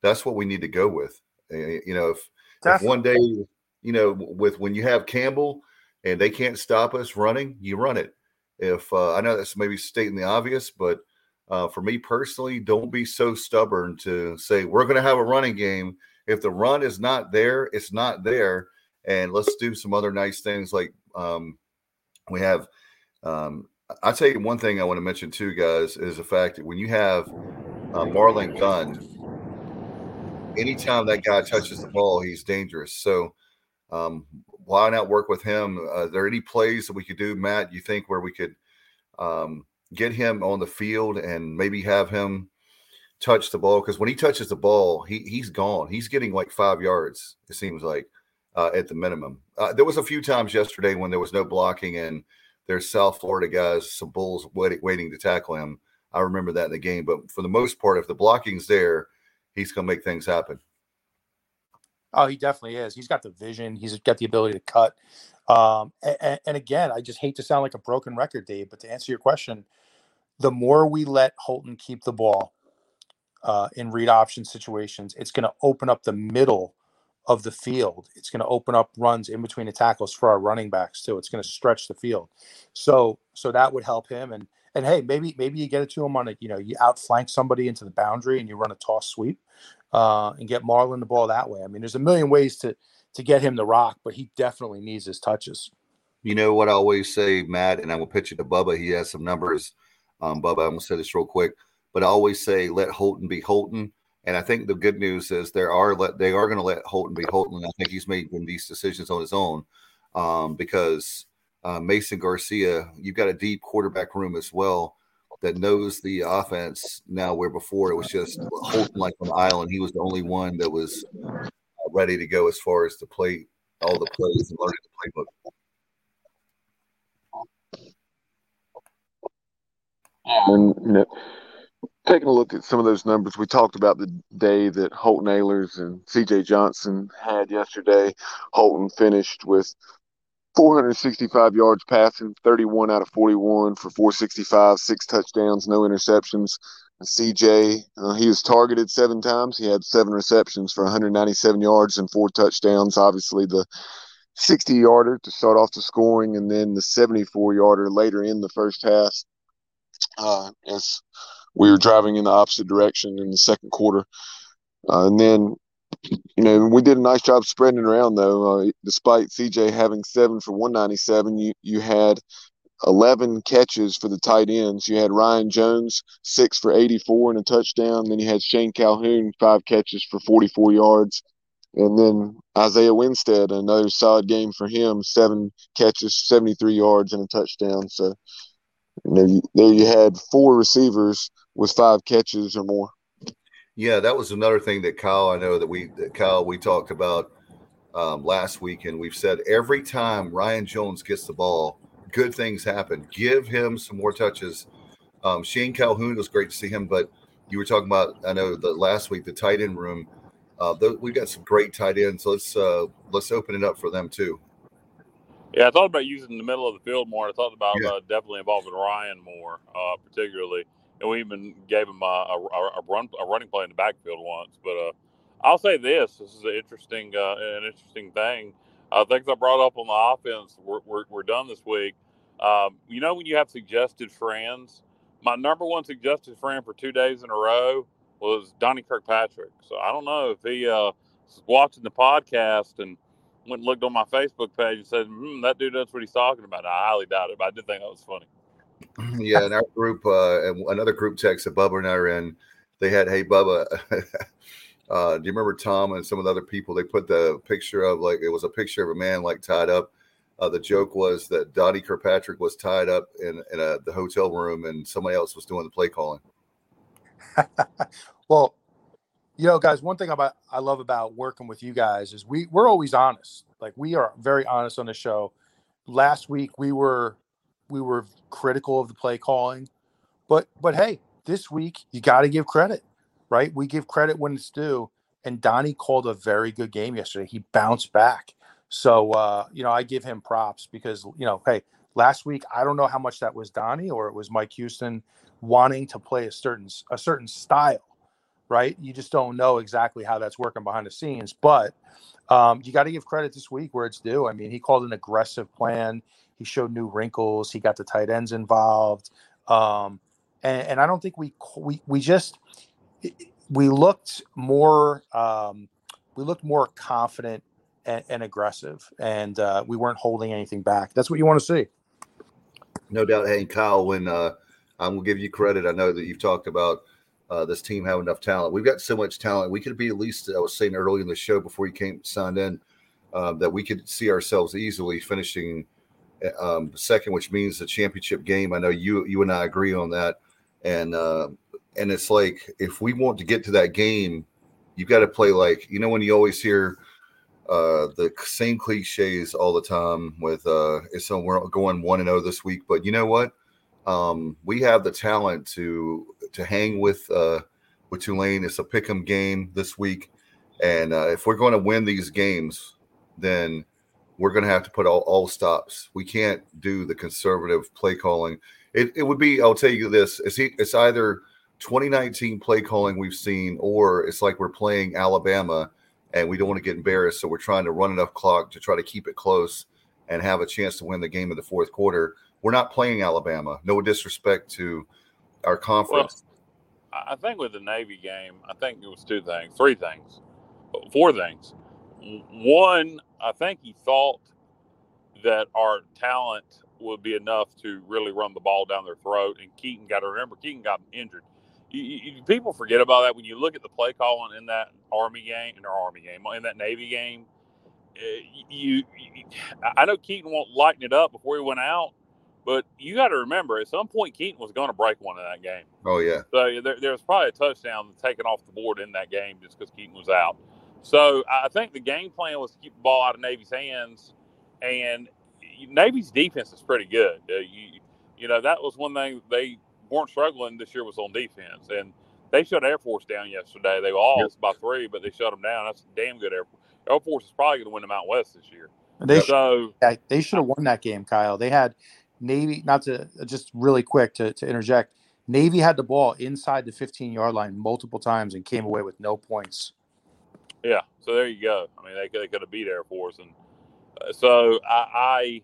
that's what we need to go with you know if, if one day you know with when you have campbell and they can't stop us running, you run it. If uh, I know that's maybe stating the obvious, but uh, for me personally, don't be so stubborn to say we're going to have a running game. If the run is not there, it's not there, and let's do some other nice things like um, we have. Um, I'll tell you one thing I want to mention too, guys, is the fact that when you have uh, Marlon Gunn, anytime that guy touches the ball, he's dangerous. So um, why not work with him? Uh, are there any plays that we could do, Matt? You think where we could um, get him on the field and maybe have him touch the ball? Because when he touches the ball, he he's gone. He's getting like five yards. It seems like uh, at the minimum. Uh, there was a few times yesterday when there was no blocking and there's South Florida guys, some bulls waiting, waiting to tackle him. I remember that in the game. But for the most part, if the blocking's there, he's going to make things happen. Oh, he definitely is. He's got the vision. He's got the ability to cut. Um, and, and, again, I just hate to sound like a broken record, Dave, but to answer your question, the more we let Holton keep the ball uh, in read option situations, it's going to open up the middle of the field. It's going to open up runs in between the tackles for our running backs too. It's going to stretch the field. So so that would help him. And and hey, maybe maybe you get it to him on a you know you outflank somebody into the boundary and you run a toss sweep uh, and get Marlon the ball that way. I mean, there's a million ways to to get him the rock, but he definitely needs his touches. You know what I always say, Matt, and I will pitch it to Bubba. He has some numbers. Um, Bubba, I'm gonna say this real quick, but I always say let Holton be Holton and I think the good news is there are let they are going to let Holton be Holton. I think he's making these decisions on his own um, because uh, Mason Garcia, you've got a deep quarterback room as well that knows the offense now. Where before it was just Holton like on the island, he was the only one that was uh, ready to go as far as to play all the plays and learning the playbook. And taking a look at some of those numbers, we talked about the day that Holton Ahlers and CJ Johnson had yesterday. Holton finished with 465 yards passing, 31 out of 41 for 465, six touchdowns, no interceptions. And CJ, uh, he was targeted seven times. He had seven receptions for 197 yards and four touchdowns. Obviously, the 60 yarder to start off the scoring, and then the 74 yarder later in the first half. Uh, as we were driving in the opposite direction in the second quarter. Uh, and then, you know, we did a nice job spreading around, though. Uh, despite CJ having seven for 197, you, you had 11 catches for the tight ends. You had Ryan Jones, six for 84 and a touchdown. Then you had Shane Calhoun, five catches for 44 yards. And then Isaiah Winstead, another solid game for him, seven catches, 73 yards, and a touchdown. So, you know, there you had four receivers with five catches or more. Yeah, that was another thing that Kyle, I know that we, that Kyle, we talked about um, last week, and we've said every time Ryan Jones gets the ball, good things happen. Give him some more touches. Um, Shane Calhoun was great to see him, but you were talking about, I know that last week the tight end room. Uh, we got some great tight ends. So let's uh, let's open it up for them too. Yeah, I thought about using the middle of the field more. I thought about yeah. uh, definitely involving Ryan more, uh, particularly and we even gave him a, a, a, run a running play in the backfield once. But uh, I'll say this: this is an interesting uh, an interesting thing. Uh, things I brought up on the offense were, were, were done this week. Um, you know, when you have suggested friends, my number one suggested friend for two days in a row was Donnie Kirkpatrick. So I don't know if he uh, was watching the podcast and went and looked on my Facebook page and said, hmm, "That dude knows what he's talking about." I highly doubt it, but I did think that was funny yeah, in our group, uh, and another group text that Bubba and I are in, they had, "Hey, Bubba, uh, do you remember Tom and some of the other people? They put the picture of like it was a picture of a man like tied up. Uh, the joke was that Donnie Kirkpatrick was tied up in, in a, the hotel room, and somebody else was doing the play calling. well, you know, guys, one thing about I love about working with you guys is we we're always honest. Like we are very honest on the show. Last week we were we were critical of the play calling, but but hey, this week you got to give credit, right? We give credit when it's due, and Donnie called a very good game yesterday. He bounced back, so uh, you know I give him props because you know, hey, last week I don't know how much that was Donnie or it was Mike Houston wanting to play a certain a certain style, right? You just don't know exactly how that's working behind the scenes, but um, you got to give credit this week where it's due. I mean, he called an aggressive plan. He showed new wrinkles. He got the tight ends involved, um, and, and, I don't think we we we just we looked more um, we looked more confident and, and aggressive, and uh, we weren't holding anything back. That's what you want to see. No doubt. Hey, Kyle, when uh, I'm gonna give you credit, I know that you've talked about uh, this team having enough talent. We've got so much talent. We could be at least. I was saying earlier in the show before you came signed in uh, that we could see ourselves easily finishing um, second, which means the championship game. I know you you and I agree on that, and uh, and it's like if we want to get to that game, you've got to play like you know when you always hear uh, the same cliches all the time with uh, so we're going one and zero this week. But you know what? Um, we have the talent to to hang with uh, with Tulane. It's a pick 'em game this week, and uh, if we're going to win these games, then we're going to have to put all, all stops. We can't do the conservative play calling. It, it would be. I'll tell you this: it's it's either 2019 play calling we've seen, or it's like we're playing Alabama and we don't want to get embarrassed. So we're trying to run enough clock to try to keep it close and have a chance to win the game in the fourth quarter. We're not playing Alabama. No disrespect to our conference. Well, I think with the Navy game, I think it was two things, three things, four things. One, I think he thought that our talent would be enough to really run the ball down their throat. And Keaton got to remember, Keaton got injured you, you, people forget about that when you look at the play calling in that Army game, in our Army game, in that Navy game. Eh, you, you, I know Keaton won't lighten it up before he went out, but you got to remember at some point Keaton was going to break one in that game. Oh yeah. So there, there was probably a touchdown taken off the board in that game just because Keaton was out. So I think the game plan was to keep the ball out of Navy's hands, and Navy's defense is pretty good. Uh, you, you know that was one thing they weren't struggling this year was on defense, and they shut Air Force down yesterday. They lost by three, but they shut them down. That's damn good. Air Force, Air Force is probably going to win the Mountain West this year. They so should, they should have won that game, Kyle. They had Navy. Not to just really quick to, to interject. Navy had the ball inside the 15 yard line multiple times and came away with no points. Yeah, so there you go. I mean, they could, they could have beat Air Force, and uh, so I, I,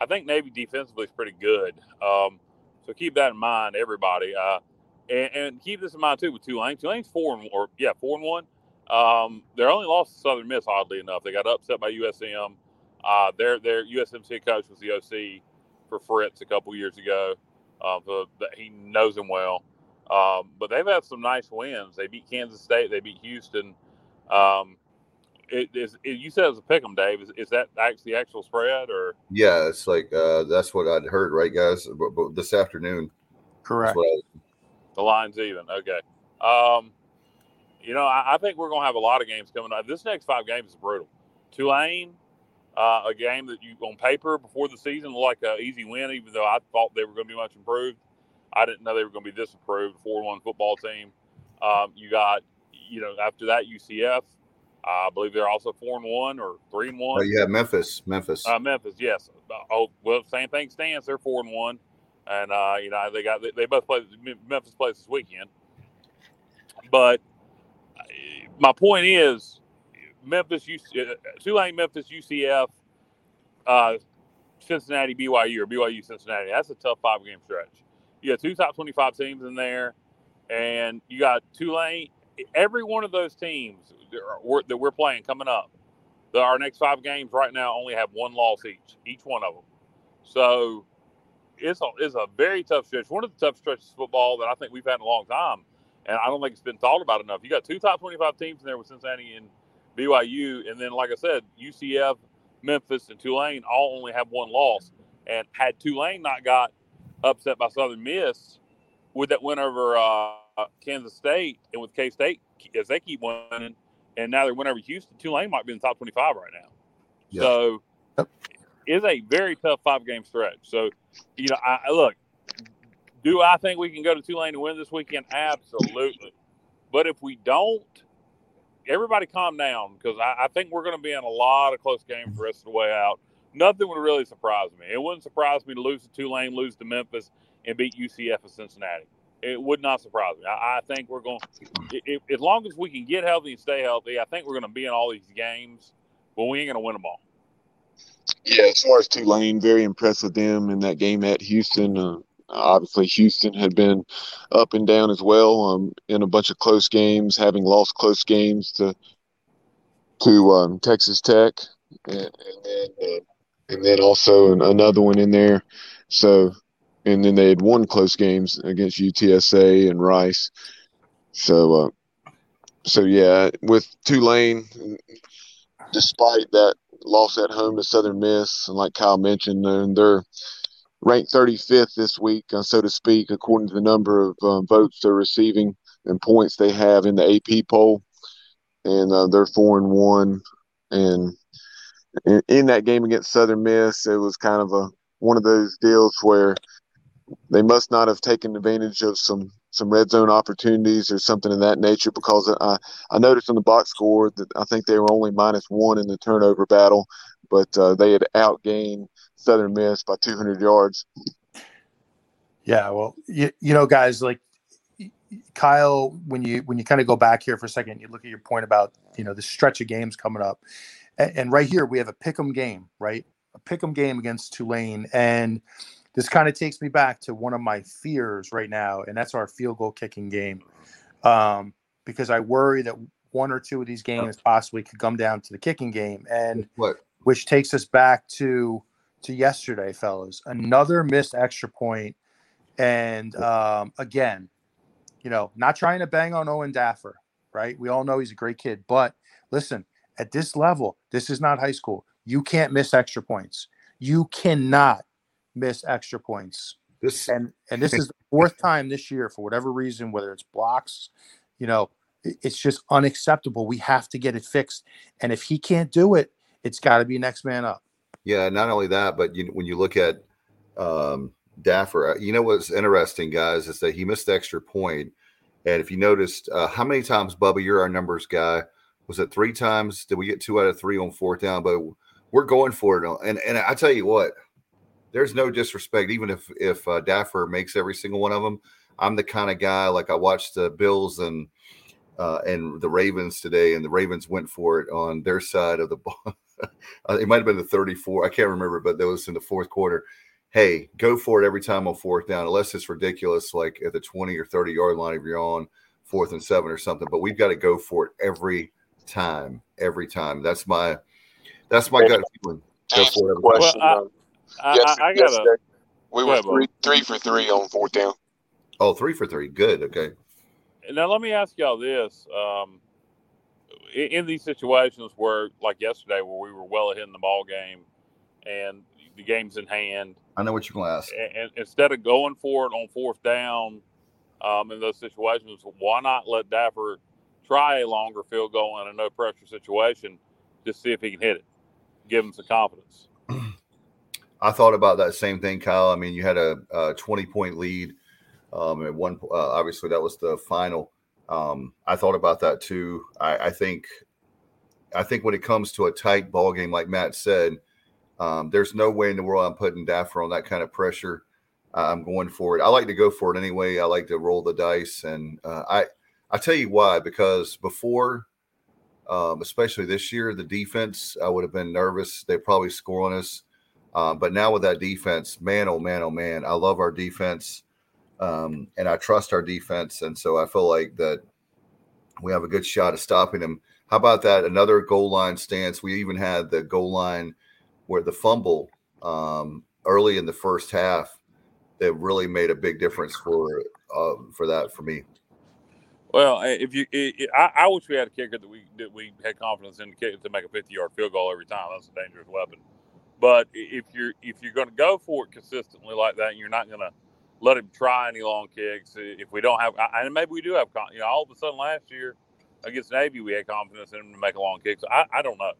I think Navy defensively is pretty good. Um, so keep that in mind, everybody. Uh, and, and, keep this in mind too with Tulane. Tulane's four and or yeah four and one. Um, they're only lost to Southern Miss. Oddly enough, they got upset by USM. Uh, their their USMC coach was the OC for Fritz a couple years ago. Um, so he knows him well. Um, but they've had some nice wins. They beat Kansas State. They beat Houston. Um, it is it, you said it was a pick 'em, Dave. Is, is that actually the actual spread or? Yeah, it's like uh, that's what I'd heard, right, guys? But, but this afternoon, correct. the line's even. Okay. Um, you know, I, I, think we're going to have a lot of games coming up. This next five games is brutal. Tulane, uh, a game that you on paper before the season looked like an easy win, even though I thought they were going to be much improved. I didn't know they were going to be this improved. Four one football team. Um, you got, you know, after that UCF I believe they're also four and one or three and one. Uh, yeah, Memphis, Memphis, uh, Memphis. Yes. Oh, well, same thing stands. They're four and one, and uh, you know they got they, they both play Memphis plays this weekend. But my point is, Memphis, UC, uh, Tulane, Memphis, UCF, uh, Cincinnati, BYU, or BYU, Cincinnati. That's a tough five game stretch. You got two top twenty five teams in there, and you got Tulane. Every one of those teams that we're playing coming up. Our next five games right now only have one loss each, each one of them. So it's a, it's a very tough stretch. One of the tough stretches of football that I think we've had in a long time. And I don't think it's been thought about enough. You got two top 25 teams in there with Cincinnati and BYU. And then, like I said, UCF, Memphis, and Tulane all only have one loss. And had Tulane not got upset by Southern Miss with that win over uh, Uh, Kansas State and with K State, as they keep winning, and now they went over Houston. Tulane might be in the top 25 right now. Yep. So yep. it's a very tough five game stretch. So, you know, I look, do I think we can go to Tulane and win this weekend? Absolutely. But if we don't, everybody calm down because I, I, think we're going to be in a lot of close games the rest of the way out. Nothing would really surprise me. It wouldn't surprise me to lose to Tulane, lose to Memphis, and beat UCF and Cincinnati it would not surprise me. I, I think we're going, as long as we can get healthy and stay healthy, I think we're going to be in all these games, but we ain't going to win them all. Yeah, as far as Tulane, very impressed with them in that game at Houston. Uh, obviously, Houston had been up and down as well um, in a bunch of close games, having lost close games to to um, Texas Tech, and, and then uh, and then also another one in there. So and then they had won close games against UTSA and Rice. So, uh, so yeah, with Tulane, despite that loss at home to Southern Miss, and like Kyle mentioned, they're, they're ranked 35th this week, uh, so to speak, according to the number of uh, votes they're receiving and points they have in the AP poll, and uh, they're four and one, and in, in that game against Southern Miss, it was kind of a one of those deals where they must not have taken advantage of some some red zone opportunities or something of that nature because I, I noticed on the box score that I think they were only minus one in the turnover battle, but uh, they had outgained Southern Miss by 200 yards. Yeah, well, you, you know, guys, like Kyle, when you when you kind of go back here for a second, you look at your point about you know the stretch of games coming up, and, and right here we have a pick'em game, right? A pick'em game against Tulane, and this kind of takes me back to one of my fears right now, and that's our field goal kicking game, um, because I worry that one or two of these games possibly could come down to the kicking game, and What? which takes us back to to yesterday, fellas. Another missed extra point, and um, again, you know, not trying to bang on Owen Daffer, right? We all know he's a great kid, but listen, at this level, this is not high school. You can't miss extra points. You cannot miss extra points. This And and this is the fourth time this year for whatever reason, whether it's blocks, you know, it's just unacceptable. We have to get it fixed. And if he can't do it, it's got to be next man up. Yeah, not only that, but you, when you look at um, Daffer, uh, you know what's interesting, guys, is that he missed the extra point. And if you noticed, uh, how many times, Bubba, you're our numbers guy, was it three times? Did we get two out of three on fourth down? But we're going for it. And and I tell you what, there's no disrespect, even if if uh, Daffer makes every single one of them. I'm the kind of guy like I watched the Bills and uh, and the Ravens today, and the Ravens went for it on their side of the ball. Uh, it might have been the 34. I can't remember, but that was in the fourth quarter. Hey, go for it every time on fourth down, unless it's ridiculous, like at the 20 or 30 yard line if you're on fourth and seven or something. But we've got to go for it every time, every time. That's my that's my gut feeling. Go for it every time. Question. Well, I- I, yes- I, I got a we Go were three, three for three on fourth down. Oh, three for three. Good. Okay. now. Let me ask y'all this: um, in, in these situations where, like yesterday, where we were well ahead in the ball game, and the game's in hand, I know what you're going to ask. and, and instead of going for it on fourth down, um, in those situations, why not let Daffer try a longer field goal in a no pressure situation, just see if he can hit it, give him some confidence. I thought about that same thing, Kyle. I mean, you had a, a 20 point lead. Um, at one, uh, obviously, that was the final. Um, I thought about that too. I, I think, I think when it comes to a tight ball game, like Matt said, um, there's no way in the world I'm putting Daffer on that kind of pressure. I'm going for it. I like to go for it anyway. I like to roll the dice, and uh, I, I tell you why. Because before, um, especially this year, the defense, I would have been nervous. They probably score on us. Um, but now with that defense, man, oh man, oh man, I love our defense, um, and I trust our defense, and so I feel like that we have a good shot of stopping them. How about that? Another goal line stance. We even had the goal line where the fumble um, early in the first half that really made a big difference for uh, for that for me. Well, if you, i I, I wish we had a kicker that we that we had confidence in to kick to make a fifty-yard field goal every time. That's a dangerous weapon. But if you're if you're going to go for it consistently like that, and you're not going to let him try any long kicks, if we don't have, and maybe we do have, you know, all of a sudden last year against Navy we had confidence in him to make a long kick. So I, I don't know,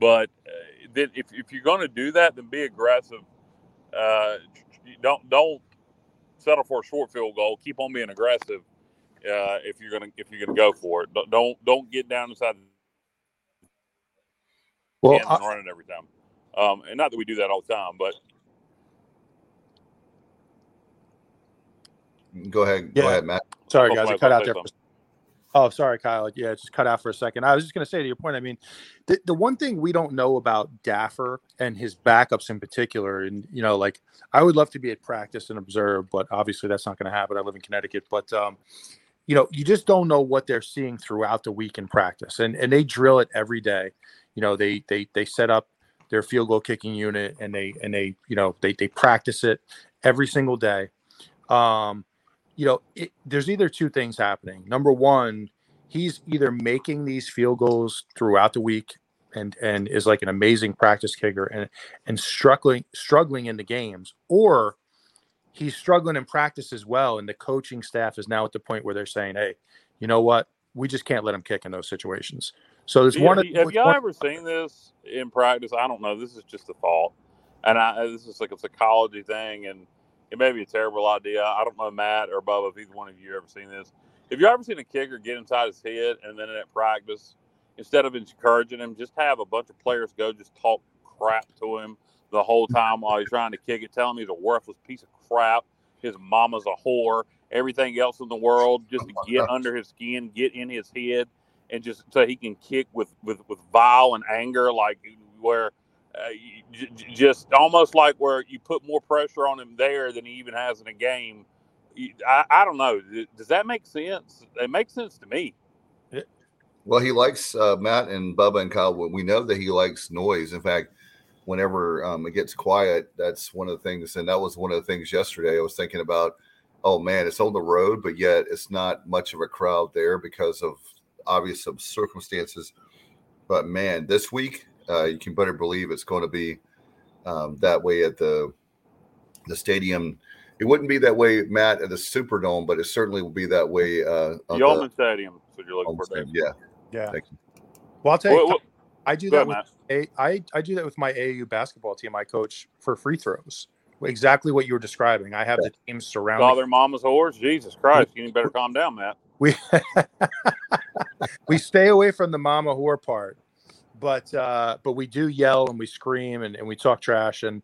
but uh, then if if you're going to do that, then be aggressive. Uh, don't don't settle for a short field goal. Keep on being aggressive uh, if you're gonna if you're gonna go for it. Don't don't, don't get down inside Well, can and run it every time. Um, and not that we do that all the time, but Go ahead, go Yeah. ahead, Matt. Sorry, guys, I cut out there. For, oh, sorry, Kyle. Yeah, it just cut out for a second. I was just going to say to your point. I mean, the, the one thing we don't know about Daffer and his backups in particular, and you know, like I would love to be at practice and observe, but obviously that's not going to happen. I live in Connecticut, but um, you know, you just don't know what they're seeing throughout the week in practice, and and they drill it every day. You know, they they they set up their field goal kicking unit, and they and they you know they they practice it every single day. Um, you know, it, there's either two things happening. Number one, he's either making these field goals throughout the week and and is like an amazing practice kicker and and struggling struggling in the games, or he's struggling in practice as well. And the coaching staff is now at the point where they're saying, "Hey, you know what? We just can't let him kick in those situations." So there's Yeah, one. have y'all ever seen this in practice? I don't know. This is just a thought, and I this is like a psychology thing, and it may be a terrible idea. I don't know, Matt or Bubba, if either one of you ever seen this. Have you ever seen a kicker get inside his head, and then at practice, instead of encouraging him, just have a bunch of players go just talk crap to him the whole time while he's trying to kick it, tell him he's a worthless piece of crap, his mama's a whore, everything else in the world, just to get under his skin, get in his head, and just so he can kick with with with vile and anger, like where. Uh, j- j- just almost like where you put more pressure on him there than he even has in a game. I, I don't know. Does that make sense? It makes sense to me. Well, he likes uh, Matt and Bubba and Kyle. We know that he likes noise. In fact, whenever um, it gets quiet, that's one of the things. And that was one of the things yesterday. I was thinking about, oh man, it's on the road, but yet it's not much of a crowd there because of obvious some circumstances. But man, this week, uh, you can better believe it's going to be um, that way at the the stadium. It wouldn't be that way, Matt, at the Superdome, but it certainly will be that way. Uh, at the Yulman Stadium. That's you're looking for. stadium. Yeah, yeah. thank you. Well, I'll tell you, Well, well, I do that ahead, with Matt. a, I, I do that with my AAU basketball team. I coach for free throws. Exactly what you were describing. I have the team Call surrounding. their mama's whores. Jesus Christ! You better calm down, Matt. We we stay away from the mama whore part, but uh, but we do yell and we scream and, and we talk trash and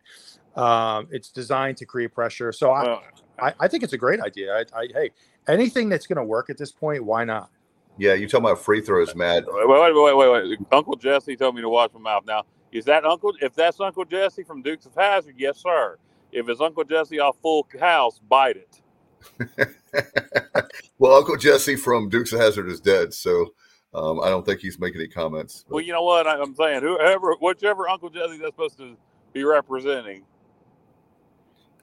um, it's designed to create pressure. So I, Well, I, I think it's a great idea. I, I hey anything that's going to work at this point, why not? Yeah, you talking about free throws, Matt? wait, wait, wait, wait, wait. Uncle Jesse told me to watch my mouth. Now, is that Uncle? If that's Uncle Jesse from Dukes of Hazzard, yes, sir. If it's Uncle Jesse off Full House, bite it. Well, Uncle Jesse from Dukes of Hazzard is dead, so um, I don't think he's making any comments. Well, you know what I'm saying. Whoever, whichever Uncle Jesse that's supposed to be representing.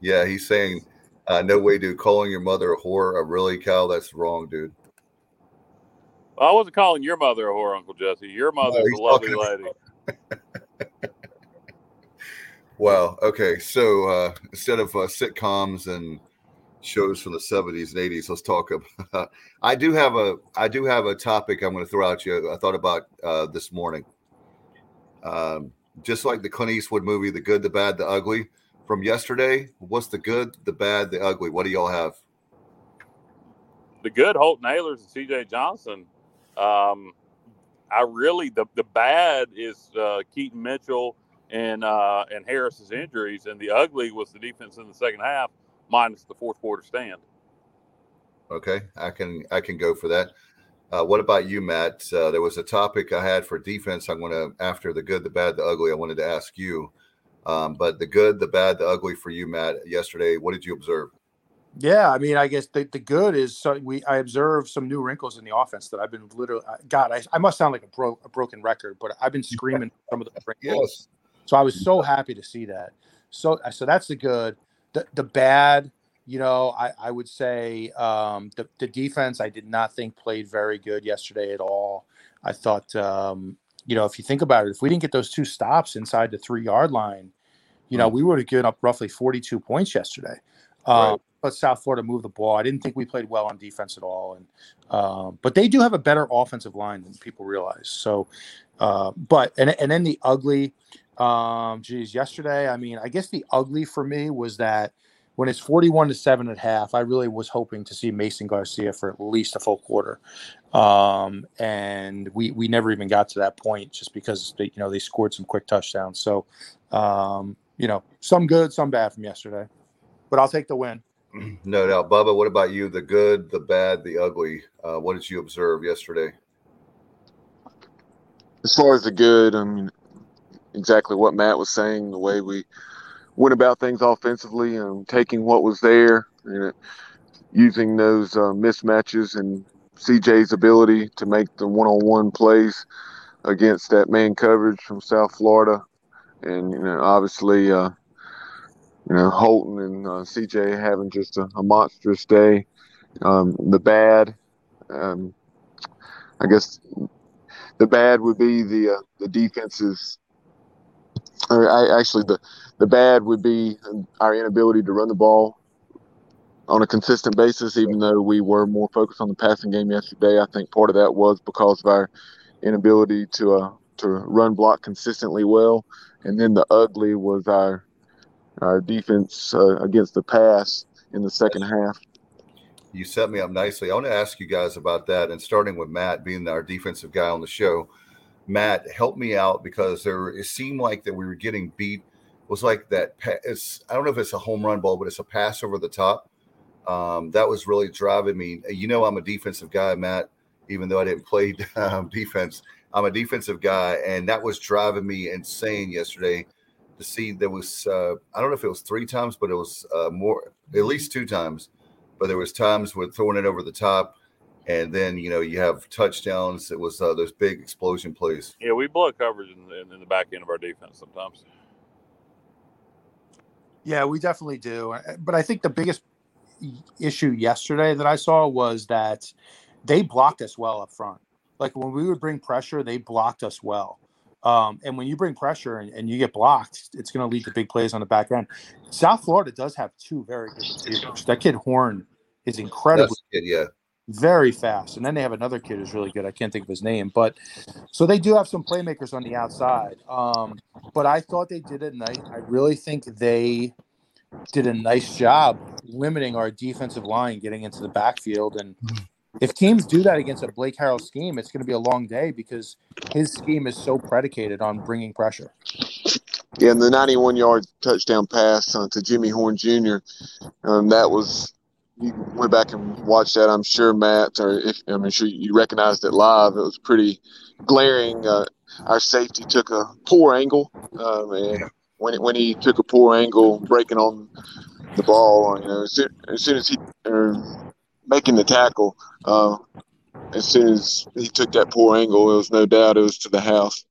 yeah, he's saying, uh, "No way, dude. Calling your mother a whore, uh, really, Cal? That's wrong, dude." I wasn't calling your mother a whore, Uncle Jesse. Your mother's he's a lovely lady. Wow. Okay, so uh, instead of uh, sitcoms and shows from the seventies and eighties, let's talk about. I do have a I do have a topic I'm going to throw out you. I thought about uh, this morning. Um, just like the Clint Eastwood movie, The Good, the Bad, the Ugly, from yesterday. What's the good, the bad, the ugly? What do y'all have? the good Holton Ahlers and CJ Johnson. Um, I really the the bad is uh, Keaton Mitchell and uh, and Harris's injuries, and the ugly was the defense in the second half minus the fourth quarter stand. Okay, I can I can go for that. Uh, what about you, Matt? Uh, there was a topic I had for defense. I'm going to after the good, the bad, the ugly. I wanted to ask you, um, but the good, the bad, the ugly for you, Matt. Yesterday, what did you observe? Yeah, I mean, I guess the, the good is so we I observed some new wrinkles in the offense that I've been literally God, I, I must sound like a broke a broken record, but I've been screaming some of the wrinkles. Yes. So I was so happy to see that. So so that's the good. The the bad, you know, I, I would say um, the the defense I did not think played very good yesterday at all. I thought um, you know, if you think about it, if we didn't get those two stops inside the three yard line, you know, we would have given up roughly 42 points yesterday. Um, Right. But South Florida moved the ball. I didn't think we played well on defense at all, and um, but they do have a better offensive line than people realize. So, uh, but and and then the ugly, um, geez, yesterday. I mean, I guess the ugly for me was that when it's forty-one to seven at half, I really was hoping to see Mason Garcia for at least a full quarter, um, and we we never even got to that point just because they you know they scored some quick touchdowns. So, um, you know, some good, some bad from yesterday, but I'll take the win. No doubt, Bubba. What about you? The good, the bad, the ugly. Uh, what did you observe yesterday? As far as the good, I mean, exactly what Matt was saying, the way we went about things offensively and taking what was there, know, using those uh, mismatches and CJ's ability to make the one-on-one plays against that man coverage from South Florida, and you know, obviously, uh, you know, Holton and uh, CJ having just a, a monstrous day. Um, the bad, um, I guess, the bad would be the uh, the defenses, or I, actually the the bad would be our inability to run the ball on a consistent basis. Even though we were more focused on the passing game yesterday, I think part of that was because of our inability to uh, to run block consistently well, and then the ugly was our our defense uh, against the pass in the second half. You set me up nicely. I want to ask you guys about that, and starting with Matt being our defensive guy on the show. Matt, help me out because there it seemed like that we were getting beat. It was like that. It's I don't know if it's a home run ball, but it's a pass over the top. Um, that was really driving me. You know, I'm a defensive guy, Matt. Even though I didn't play um, defense, I'm a defensive guy, and that was driving me insane yesterday to see there was uh, I don't know if it was three times, but it was uh, more at least two times. But there was times with throwing it over the top, and then you know you have touchdowns. It was uh, those big explosion plays. Yeah, we blow coverage in the, in the back end of our defense sometimes. Yeah, we definitely do. But I think the biggest issue yesterday that I saw was that they blocked us well up front. Like when we would bring pressure, they blocked us well. Um, and when you bring pressure and, and you get blocked, it's going to lead to big plays on the back end. South Florida does have two very good receivers. That kid Horn is incredible. yeah. Very fast. And then they have another kid who's really good. I can't think of his name, but so they do have some playmakers on the outside. Um, but I thought they did it nice. I really think they did a nice job limiting our defensive line getting into the backfield. And if teams do that against a Blake Harrell scheme, it's going to be a long day because his scheme is so predicated on bringing pressure. Yeah, and the 91 yard touchdown pass uh, to Jimmy Horn Jr., um, that was, you went back and watched that, I'm sure, Matt, or if, I'm sure you recognized it live. It was pretty glaring. Uh, our safety took a poor angle, um, and when, when he took a poor angle, breaking on the ball, you know, as soon as, soon as he, or making the tackle, uh, as soon as he took that poor angle, it was no doubt it was to the house.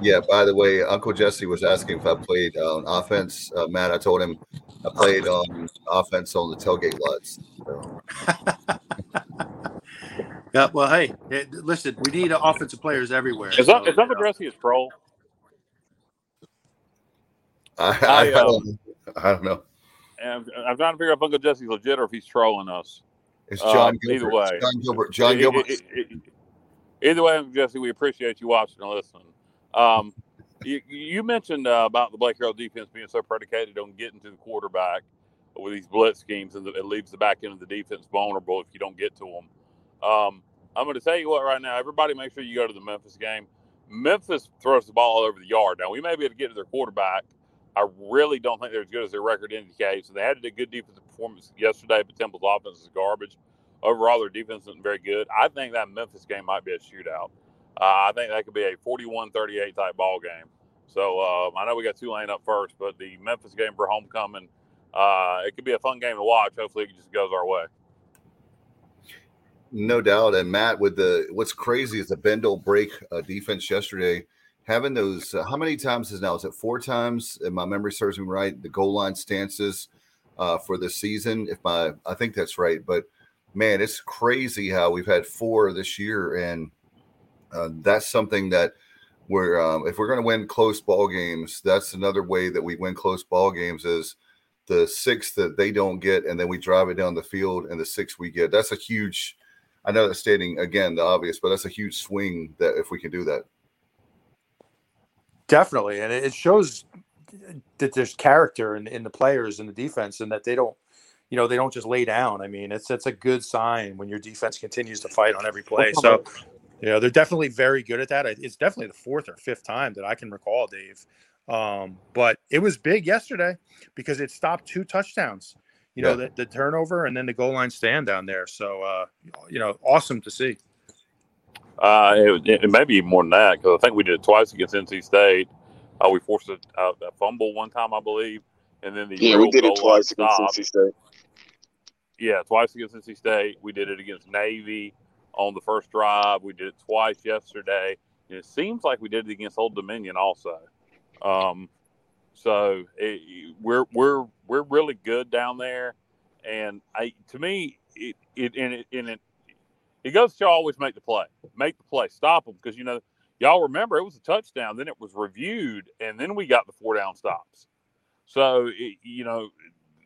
Yeah. By the way, Uncle Jesse was asking if I played on offense. Uh, Matt, I told him I played on offense on the tailgate lots. So. yeah. Well, hey, listen, we need offensive players everywhere. Is, so, is Uncle Jesse a troll? I, I, I, um, don't, I don't know. And I'm trying to figure out if Uncle Jesse's legit or if he's trolling us. It's John uh, Either way, John Gilbert. John Gilbert. It, it, it, either way, Uncle Jesse, we appreciate you watching and listening. Um, you, you, mentioned uh, about the Blake Harrell defense being so predicated on getting to the quarterback with these blitz schemes, and it leaves the back end of the defense vulnerable if you don't get to them. Um, I'm going to tell you what right now. Everybody, make sure you go to the Memphis game. Memphis throws the ball all over the yard. Now we may be able to get to their quarterback I really don't think they're as good as their record indicates. And they had a good defensive performance yesterday, but Temple's offense is garbage. Overall, their defense isn't very good. I think that Memphis game might be a shootout. Uh, I think that could be a 41 38 type ball game. So uh, I know we got Tulane up first, but the Memphis game for homecoming, uh, it could be a fun game to watch. Hopefully, it just goes our way. No doubt. And Matt, with the what's crazy is the bend break uh, defense yesterday having those uh, how many times is now is it four times if my memory serves me right the goal line stances uh, for the season if my i think that's right but man it's crazy how we've had four this year and uh, that's something that we're um, if we're going to win close ball games that's another way that we win close ball games is the six that they don't get and then we drive it down the field and the six we get that's a huge i know that's stating again the obvious but that's a huge swing that if we can do that Definitely, and it shows that there's character in, in the players in the defense, and that they don't, you know, they don't just lay down. I mean, it's it's a good sign when your defense continues to fight on every play. So, you know, they're definitely very good at that. It's definitely the fourth or fifth time that I can recall, Dave. Um, but it was big yesterday because it stopped two touchdowns. You know, the, the turnover and then the goal line stand down there. So, uh, you know, awesome to see. Uh, it, it, may be more than that because I think we did it twice against NC State. Uh, we forced a, a, a, fumble one time, I believe, and then the yeah, we did it twice against NC State. Yeah, twice against NC State. We did it against Navy on the first drive. We did it twice yesterday. And it seems like we did it against Old Dominion also. Um, so it, we're we're we're really good down there, and I to me it it and it, and it he goes to always make the play, make the play, stop them because you know y'all remember it was a touchdown, then it was reviewed, and then we got the four down stops. So it, you know,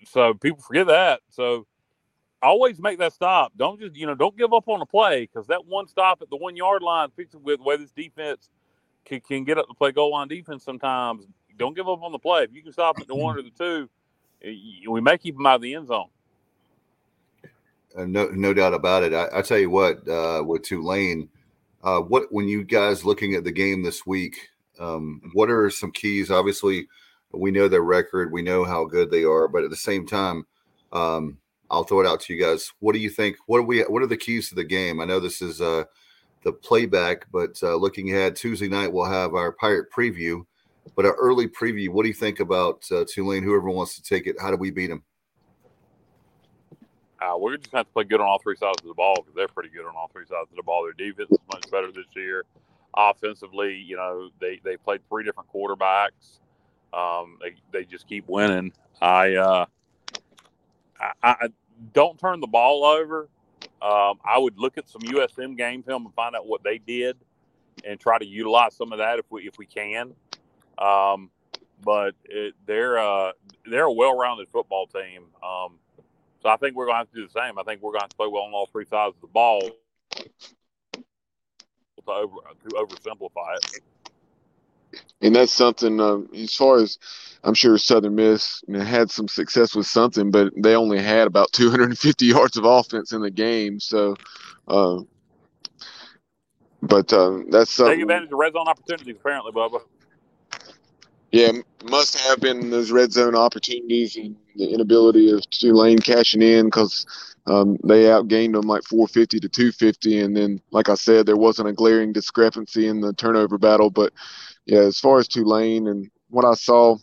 so people forget that. So always make that stop. Don't just you know don't give up on the play because that one stop at the one yard line, with the way this defense can, can get up to play goal line defense sometimes. Don't give up on the play. If you can stop at the one or the two, we may keep them out of the end zone. Uh, no, no doubt about it. I, I tell you what, uh, with Tulane, uh, what when you guys looking at the game this week, um, what are some keys? Obviously, we know their record, we know how good they are, but at the same time, um, I'll throw it out to you guys. What do you think? What are we? What are the keys to the game? I know this is uh, the playback, but uh, looking ahead, Tuesday night we'll have our Pirate preview. But an early preview. What do you think about uh, Tulane? Whoever wants to take it, how do we beat them? Uh, we're just going to play good on all three sides of the ball because they're pretty good on all three sides of the ball. Their defense is much better this year. Offensively, you know, they they played three different quarterbacks. Um, they they just keep winning. I uh, I, I don't turn the ball over. Um, I would look at some USM game film and find out what they did, and try to utilize some of that if we if we can. Um, but it, they're uh, they're a well-rounded football team. Um, so I think we're going to have to do the same. I think we're going to to play well on all three sides of the ball to over to oversimplify it. And that's something um, as far as I'm sure Southern Miss you know, had some success with something, but they only had about 250 yards of offense in the game. So, uh, but uh, that's something. Take advantage of red zone opportunities, apparently, Bubba. Yeah, must have been those red zone opportunities and the inability of Tulane cashing in because um, they outgained them like 450 to 250. And then, like I said, there wasn't a glaring discrepancy in the turnover battle. But yeah, as far as Tulane and what I saw,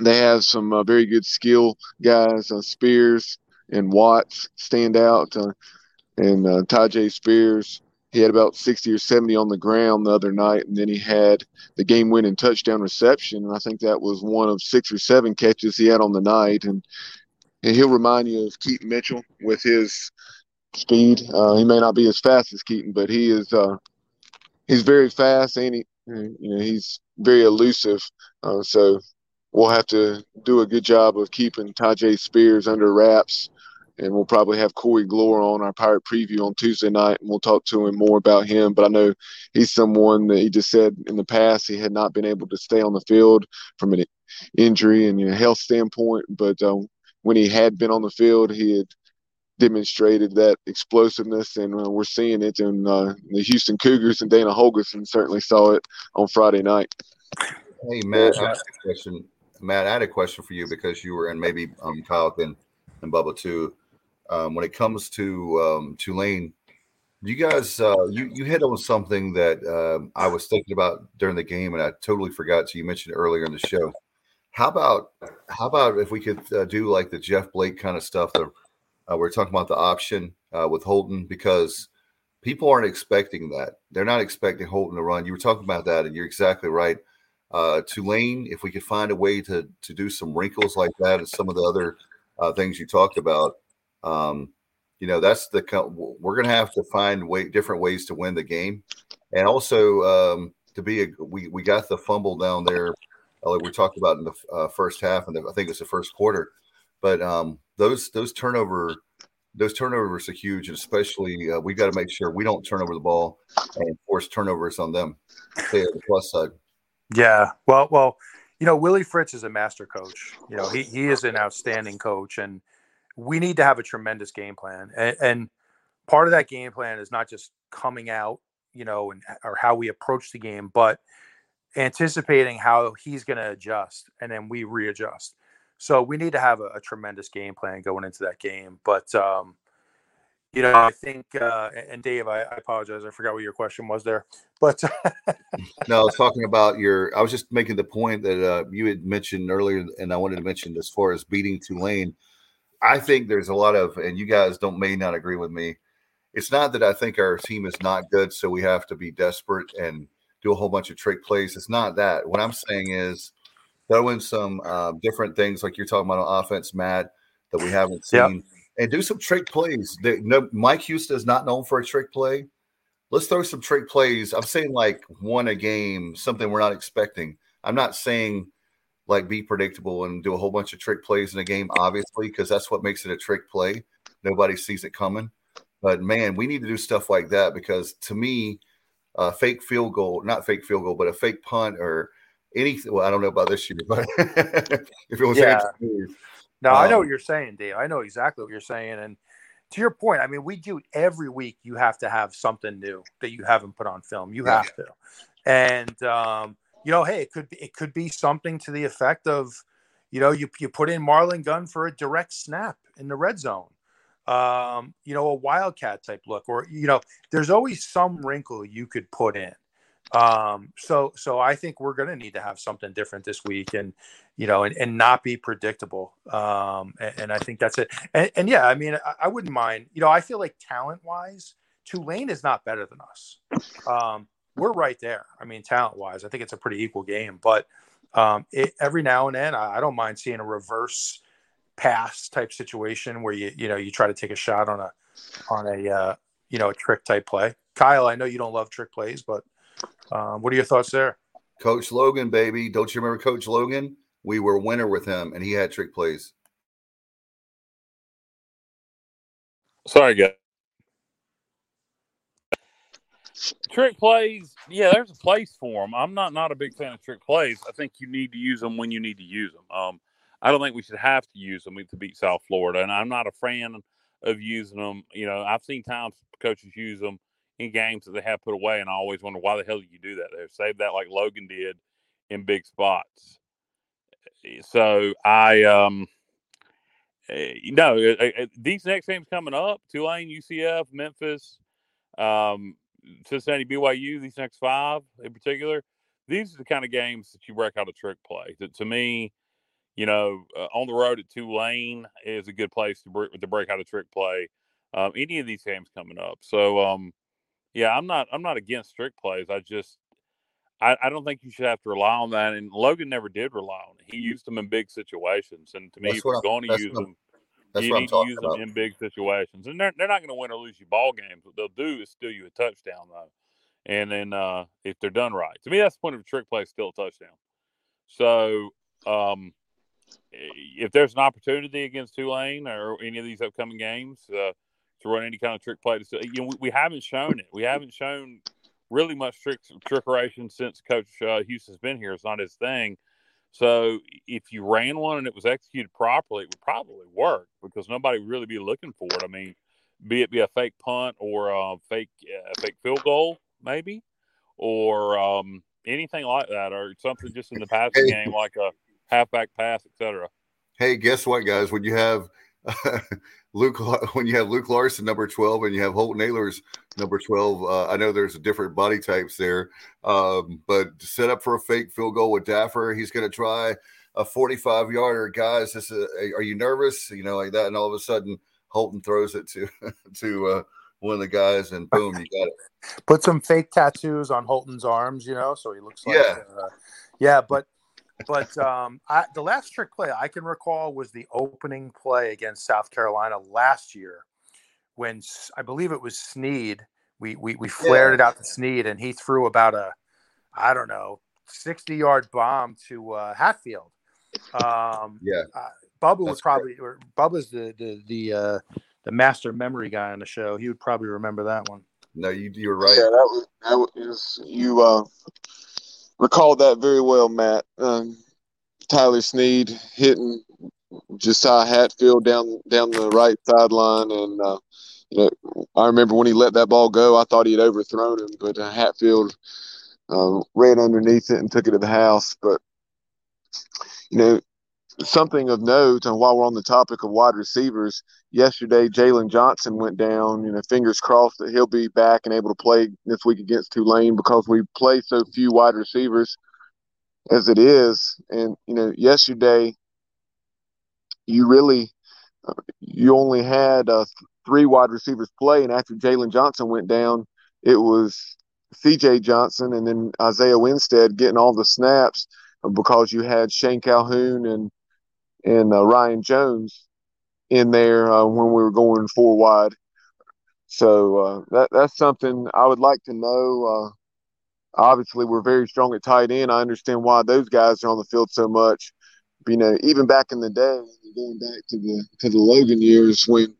they have some uh, very good skill guys. Uh, Spears and Watts stand out, uh, and uh, Tyjae Spears he had about 60 or 70 on the ground the other night, and then he had the game winning touchdown reception. And I think that was one of six or seven catches he had on the night. And, and he'll remind you of Keaton Mitchell with his speed. Uh, he may not be as fast as Keaton, but he is uh, he's very fast and he, you know, he's very elusive. Uh, so we'll have to do a good job of keeping Tyjae Spears under wraps and we'll probably have Corey Glore on our Pirate Preview on Tuesday night, and we'll talk to him more about him. But I know he's someone that he just said in the past he had not been able to stay on the field from an injury and you know, health standpoint. But um, when he had been on the field, he had demonstrated that explosiveness, and uh, we're seeing it. And uh, the Houston Cougars and Dana Holgorsen certainly saw it on Friday night. Hey Matt, I had a question. Matt, I had a question for you because you were, and maybe um, Kyle can and Bubba too um, when it comes to um, Tulane, you guys, uh, you you hit on something that um, I was thinking about during the game, and I totally forgot. So you mentioned earlier in the show. How about how about if we could uh, do like the Jeff Blake kind of stuff? That uh, we're talking about the option uh, with Holton because people aren't expecting that. They're not expecting Holton to run. You were talking about that, and you're exactly right. Uh, Tulane, if we could find a way to to do some wrinkles like that, and some of the other uh, things you talked about, um, you know, that's the we're going to have to find way different ways to win the game, and also um, to be a we we got the fumble down there, uh, like we talked about in the uh, first half, and I think it's the first quarter, but um, those those turnover those turnovers are huge, and especially uh, we got to make sure we don't turn over the ball and force turnovers on them. The plus side. Yeah, well, well, you know, Willie Fritz is a master coach. You know, he he is an outstanding coach, and we need to have a tremendous game plan. And, and part of that game plan is not just coming out, you know, and or how we approach the game, but anticipating how he's going to adjust, and then we readjust. So we need to have a, a, tremendous game plan going into that game. But um, you know, I think, uh, and Dave, I, I, apologize, I forgot what your question was there, but no, I was talking about your. I was just making the point that uh, you had mentioned earlier, and I wanted to mention as far as beating Tulane. I think there's a lot of, and you guys don't may not agree with me. It's not that I think our team is not good, so we have to be desperate and do a whole bunch of trick plays. It's not that. What I'm saying is throw in some uh, different things, like you're talking about on offense, Matt, that we haven't seen. Yep and do some trick plays. The, no, Mike Houston is not known for a trick play. Let's throw some trick plays. I'm saying like one a game, something we're not expecting. I'm not saying like be predictable and do a whole bunch of trick plays in a game, obviously, because that's what makes it a trick play. nobody sees it coming. But man, we need to do stuff like that because to me, a fake field goal, not fake field goal, but a fake punt or anything. Well, I don't know about this year, but if it was Yeah. Andrew, No, I know Um, what you're saying, Dave. I know exactly what you're saying. And to your point, I mean, we do every week. You have to have something new that you haven't put on film. You Yeah. have to, and um, you know, hey, it could be, it could be something to the effect of, you know, you you put in Marlon Gunn for a direct snap in the red zone, um, you know, a wildcat type look, or you know, there's always some wrinkle you could put in. Um, so so I think we're going to need to have something different this week, and you know, and, and not be predictable. Um, and, and I think that's it. And, and yeah, I mean, I, I wouldn't mind. You know, I feel like talent wise, Tulane is not better than us. Um, we're right there. I mean, talent wise, I think it's a pretty equal game. But um, it, every now and then, I, I don't mind seeing a reverse pass type situation where you you know you try to take a shot on a on a uh, you know a trick type play. Kyle, I know you don't love trick plays, but um, what are your thoughts there? Coach Logan, baby. Don't you remember Coach Logan? We were winner with him, and he had trick plays. Sorry, guys. Trick plays, yeah, there's a place for them. I'm not not a big fan of trick plays. I think you need to use them when you need to use them. Um, I don't think we should have to use them to beat South Florida, and I'm not a fan of using them. You know, I've seen times coaches use them in games that they have put away, and I always wonder why the hell do you do that? there? save that like Logan did in big spots. So I um. eh, You know, eh, eh, these next games coming up: Tulane, UCF, Memphis, um, Cincinnati, BYU. These next five, in particular, these are the kind of games that you break out a trick play. That to me, you know, uh, on the road at Tulane is a good place to break to break out a trick play. Um, any of these games coming up, so um, yeah, I'm not I'm not against trick plays. I just I, I don't think you should have to rely on that. And Logan never did rely on it. He used them in big situations, and to me, That's if you're going to use them, That's you need to use about. them in big situations. And they're, they're not going to win or lose you ball games. What they'll do is steal you a touchdown, though. And then uh, if they're done right, to me, that's the point of a trick play, still a touchdown. So um, if there's an opportunity against Tulane or any of these upcoming games uh, to run any kind of trick play, to, you know, we, we haven't shown it. We haven't shown really much tricks trick trickeration since Coach uh, Houston's been here. It's not his thing. So if you ran one and it was executed properly, it would probably work because nobody would really be looking for it. I mean, be it be a fake punt or a fake uh, fake field goal, maybe, or um, anything like that, or something just in the passing Hey. game like a halfback pass, etc. Hey, guess what, guys? When you have Luke, when you have Luke Larson number twelve, and you have Holton Ahlers number twelve, uh, I know there's different body types there, um, but set up for a fake field goal with Daffer. He's going to try a 45 yarder, guys. This is, are you nervous? You know, like that, and all of a sudden Holton throws it to to uh, one of the guys, and boom, you got it. Put some fake tattoos on Holton's arms, you know, so he looks like Yeah. uh, yeah, but but um I, the last trick play I can recall was the opening play against South Carolina last year when I believe it was Snead. We we, we flared it out to Snead and he threw about a I don't know 60 yard bomb to uh, Hatfield. Um, Yeah. uh, Bubba would That's probably or Bubba's the the the uh, the master memory guy on the show. He would probably remember that one. No, you you're right. Yeah, that was that was you uh, recalled that very well, Matt. Um, Tyler Snead hitting Josiah Hatfield down down the right sideline, and uh, you know I remember when he let that ball go, I thought he had overthrown him, but uh, Hatfield uh, ran underneath it and took it to the house. But you know something of note, and while we're on the topic of wide receivers, yesterday Jalen Johnson went down. You know, fingers crossed that he'll be back and able to play this week against Tulane because we play so few wide receivers as it is. And you know, yesterday you really uh, you only had uh, three wide receivers play, and after Jalen Johnson went down, it was C.J. Johnson and then Isaiah Winstead getting all the snaps because you had Shane Calhoun and and uh, Ryan Jones in there uh, when we were going four wide. So uh, that that's something I would like to know. Uh, obviously, we're very strong at tight end. I understand why those guys are on the field so much. You know, even back in the day, going back to the to the Logan years when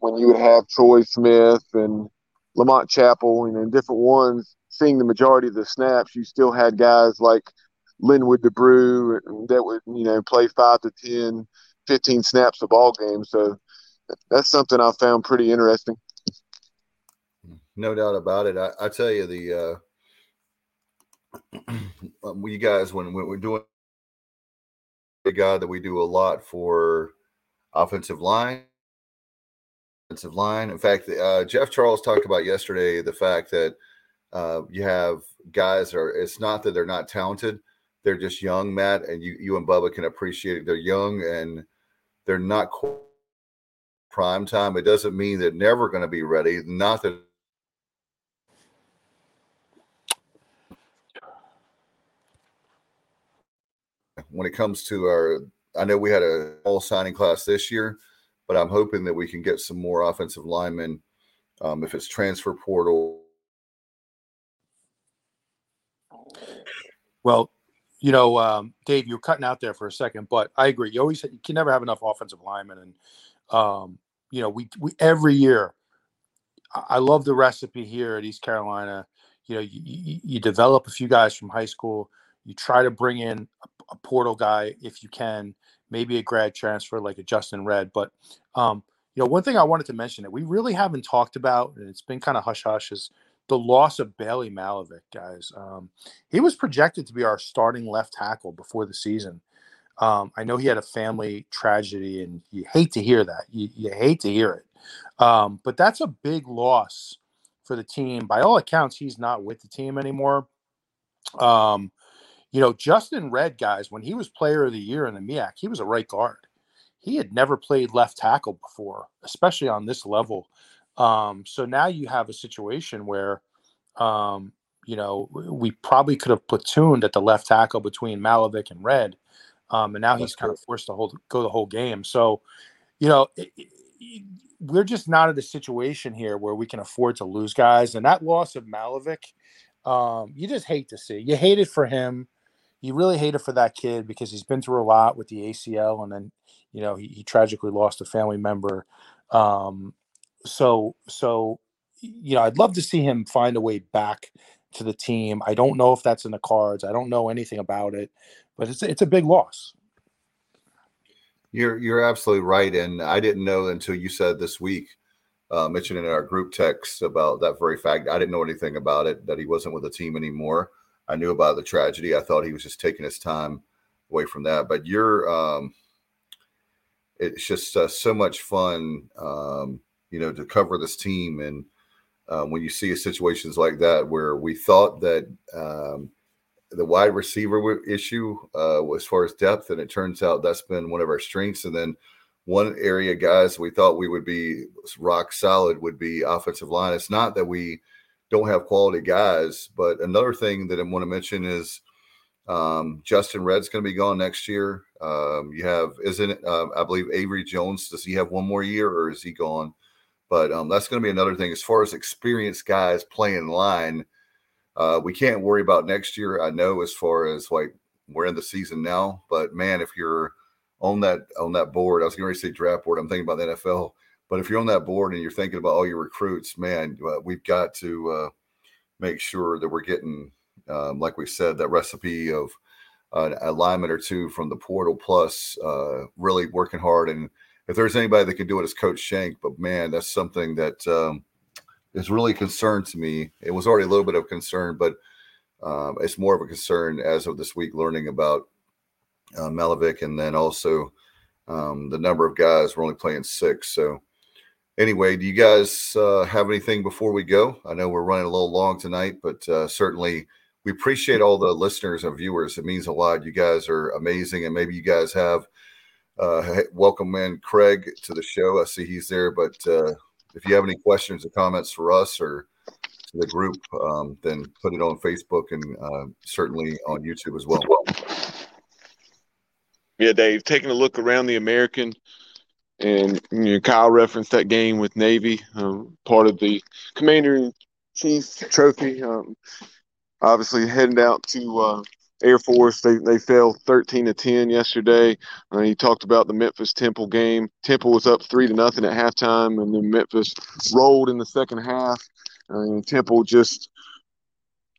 when you would have Troy Smith and Lamont Chappell and, different ones seeing the majority of the snaps, you still had guys like Linwood DeBrew that would, you know, play five to 10, 15 snaps a ball game. So that's something I found pretty interesting. No doubt about it. I, I tell you, the uh, um, you guys, when, when we're doing a guy that we do a lot for offensive line, offensive line. In fact, uh, Jeff Charles talked about yesterday the fact that uh, you have guys are. It's not that they're not talented; they're just young, Matt, and you you and Bubba can appreciate it. They're young and they're not prime time. It doesn't mean they're never going to be ready. Not that when it comes to our I know we had a all signing class this year, but I'm hoping that we can get some more offensive linemen um, if it's transfer portal. Well, you know, um, Dave, you're cutting out there for a second, but I agree. You always you can never have enough offensive linemen, and um, you know, we we every year. I love the recipe here at East Carolina. You know, you, you, you develop a few guys from high school. You try to bring in a, a, portal guy if you can, maybe a grad transfer like a Justin Redd. But um, you know, one thing I wanted to mention that we really haven't talked about, and it's been kind of hush hush, is the loss of Bailey Malovic, guys. Um, he was projected to be our starting left tackle before the season. Um, I know he had a family tragedy, and you hate to hear that. You, you hate to hear it. Um, but that's a big loss for the team. By all accounts, he's not with the team anymore. Um, you know, Justin Redd, guys, when he was player of the year in the MEAC, he was a right guard. He had never played left tackle before, especially on this level. Um, so now you have a situation where, um, you know, we probably could have platooned at the left tackle between Malovic and Redd. Um, and now he's kind of forced to hold, go the whole game. So, you know, it, it, we're just not at a situation here where we can afford to lose guys. And that loss of Malovic, um, you just hate to see. You hate it for him you really hate it for that kid because he's been through a lot with the ACL, and then you know he, he tragically lost a family member. Um, so so you know I'd love to see him find a way back to the team. I don't know if that's in the cards. I don't know anything about it, but it's it's a big loss. You're you're absolutely right, and I didn't know until you said this week, uh, mentioning in our group text about that very fact. I didn't know anything about it that he wasn't with the team anymore. I knew about the tragedy. I thought he was just taking his time away from that. But you're, um, it's just uh, so much fun, um, you know, to cover this team. And um, when you see situations like that, where we thought that um, the wide receiver issue uh, as far as depth, and it turns out that's been one of our strengths. And then one area, guys, we thought we would be rock solid would be offensive line. It's not that we don't have quality guys. But another thing that I want to mention is um, Justin Redd's going to be gone next year. Um, you have, isn't it, uh, I believe Avery Jones, does he have one more year or is he gone? But um, that's going to be another thing as far as experienced guys playing line. Uh, we can't worry about next year. I know as far as like we're in the season now, but man, if you're on that on that board, I was going to say draft board. I'm thinking about the NFL. But if you're on that board and you're thinking about all your recruits, man, uh, we've got to uh, make sure that we're getting, um, like we said, that recipe of an alignment or two from the portal plus uh, really working hard. And if there's anybody that can do it, it's Coach Shank. But man, that's something that um, is really to me. It was already a little bit of concern, but um, it's more of a concern as of this week, learning about uh, and then also um, the number of guys. We're only playing six, so anyway, do you guys uh, have anything before we go? I know we're running a little long tonight, but uh, certainly we appreciate all the listeners and viewers. It means a lot. You guys are amazing, and maybe you guys have uh, welcome in Craig to the show. I see he's there, but uh, if you have any questions or comments for us or to the group, um, then put it on Facebook and uh, certainly on YouTube as well. Yeah, Dave, taking a look around the American and you know, Kyle referenced that game with Navy, um, part of the Commander in Chief Trophy. Um, obviously, heading out to uh, Air Force. They they fell 13 to 10 yesterday. Uh, he talked about the Memphis Temple game. Temple was up three to nothing at halftime, and then Memphis rolled in the second half. And Temple just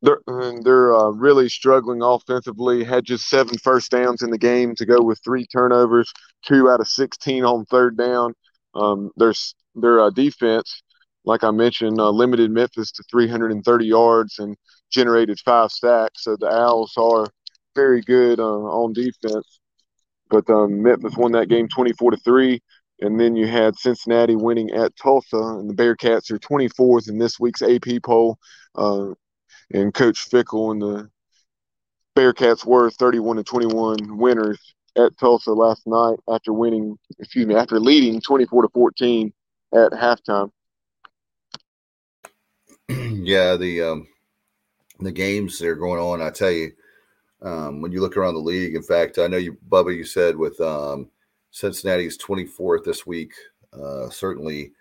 they're they're uh, really struggling offensively. Had just seven first downs in the game to go with three turnovers, two out of 16 on third down. Um, their their uh, defense, like I mentioned, uh, limited Memphis to 330 yards and generated five sacks. So the Owls are very good uh, on defense. But um, Memphis won that game 24 to three. And then you had Cincinnati winning at Tulsa, and the Bearcats are 24th in this week's AP poll. Uh, and Coach Fickell and the Bearcats were 31 to 21 winners at Tulsa last night after winning, excuse me, after leading 24 to 14 at halftime. yeah, the um, the games that are going on, I tell you, um, when you look around the league, in fact, I know you, Bubba, you said with um, Cincinnati's 24th this week, uh, certainly,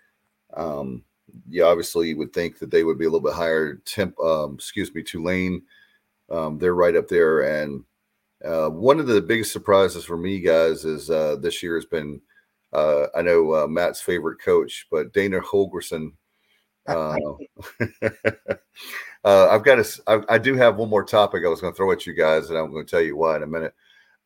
um, you obviously would think that they would be a little bit higher. Temp, um, excuse me, Tulane, um, they're right up there. And uh, one of the biggest surprises for me, guys, is uh, this year has been, uh, I know uh, Matt's favorite coach, but Dana Holgorsen. Uh, Uh, I've got to. I, do have one more topic I was going to throw at you guys, and I'm going to tell you why in a minute.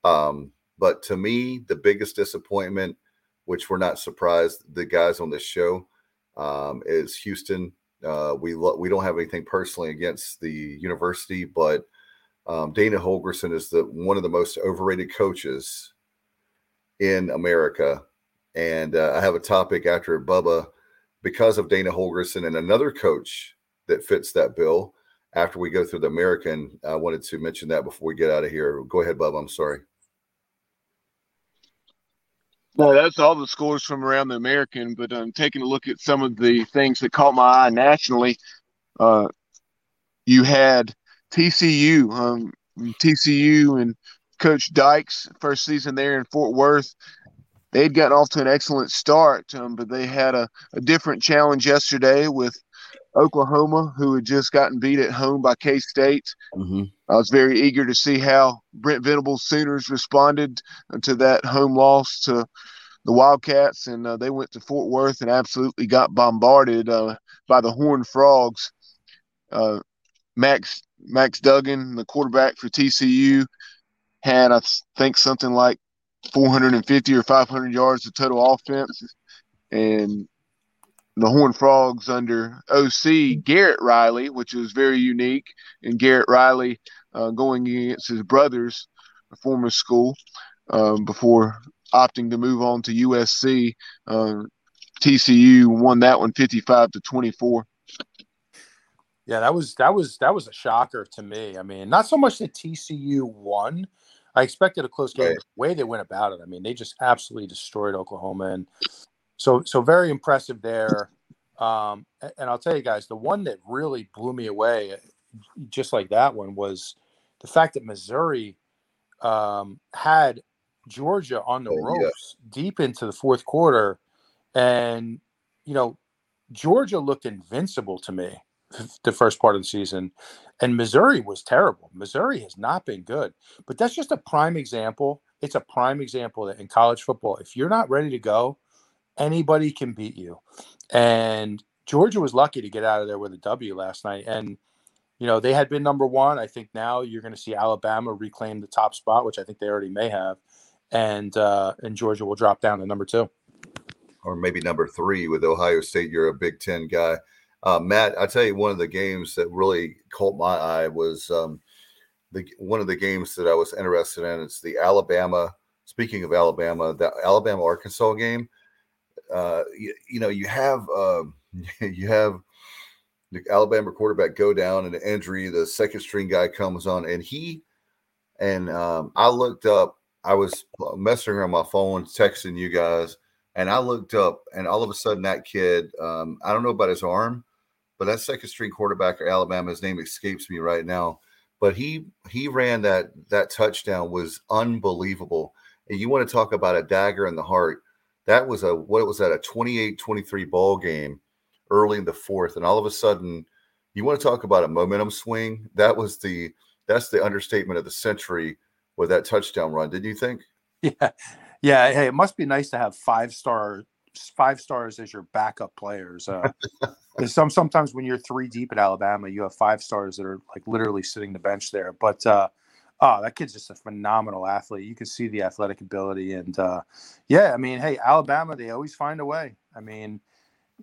Um, but to me, the biggest disappointment, which we're not surprised the guys on this show, um, is Houston. Uh, we lo- we don't have anything personally against the university, but um, Dana Holgorsen is the one of the most overrated coaches in America. And uh, I have a topic after Bubba because of Dana Holgorsen and another coach that fits that bill. After we go through the American, I wanted to mention that before we get out of here. Go ahead, Bub. I'm sorry. No, that's all the scores from around the American. But I'm um, taking a look at some of the things that caught my eye nationally, uh, you had TCU, um, TCU and Coach Dykes first season there in Fort Worth. They'd gotten off to an excellent start, um, but they had a, a different challenge yesterday with Oklahoma, who had just gotten beat at home by K State. Mm-hmm. I was very eager to see how Brent Venables Sooners responded to that home loss to the Wildcats, and uh, they went to Fort Worth and absolutely got bombarded uh, by the Horned Frogs. Uh, Max Max Duggan, the quarterback for TCU, had I think something like 450 or 500 yards of total offense, and the Horn Frogs under OC Garrett Riley, which is very unique, and Garrett Riley uh, going against his brothers, former school, um, before opting to move on to USC. Uh, TCU won that one 55 to 24. Yeah, that was that was that was a shocker to me. I mean, not so much that TCU won. I expected a close game. Right. The way they went about it, I mean, they just absolutely destroyed Oklahoma, and so so very impressive there. Um, and I'll tell you guys, the one that really blew me away, just like that one, was the fact that Missouri um, had Georgia on the oh, ropes yeah. deep into the fourth quarter, and you know Georgia looked invincible to me the first part of the season, and Missouri was terrible. Missouri has not been good, but that's just a prime example. It's a prime example that in college football, if you're not ready to go, anybody can beat you. And Georgia was lucky to get out of there with a W last night. And, you know, they had been number one. I think now you're going to see Alabama reclaim the top spot, which I think they already may have. And, uh, and Georgia will drop down to number two. Or maybe number three with Ohio State. You're a Big Ten guy. Uh, Matt, I tell you, one of the games that really caught my eye was um, the one of the games that I was interested in. It's the Alabama. Speaking of Alabama, the Alabama Arkansas game uh, you, you, know, you have uh, you have the Alabama quarterback go down in an injury. The second string guy comes on, and he and um, I looked up. I was messing around my phone, texting you guys, and I looked up, and all of a sudden, that kid. Um, I don't know about his arm, but that second string quarterback at Alabama, his name escapes me right now. But he he ran that that touchdown was unbelievable. And you want to talk about a dagger in the heart that was a what was that a 28-23 ball game early in the fourth and all of a sudden you want to talk about a momentum swing that was the that's the understatement of the century with that touchdown run. didn't you think? Yeah, yeah. Hey, it must be nice to have five star five stars as your backup players. Uh, some sometimes when you're three deep at Alabama, you have five stars that are like literally sitting the bench there. But uh, oh, that kid's just a phenomenal athlete. You can see the athletic ability, and uh, yeah, I mean, hey, Alabama, they always find a way. I mean,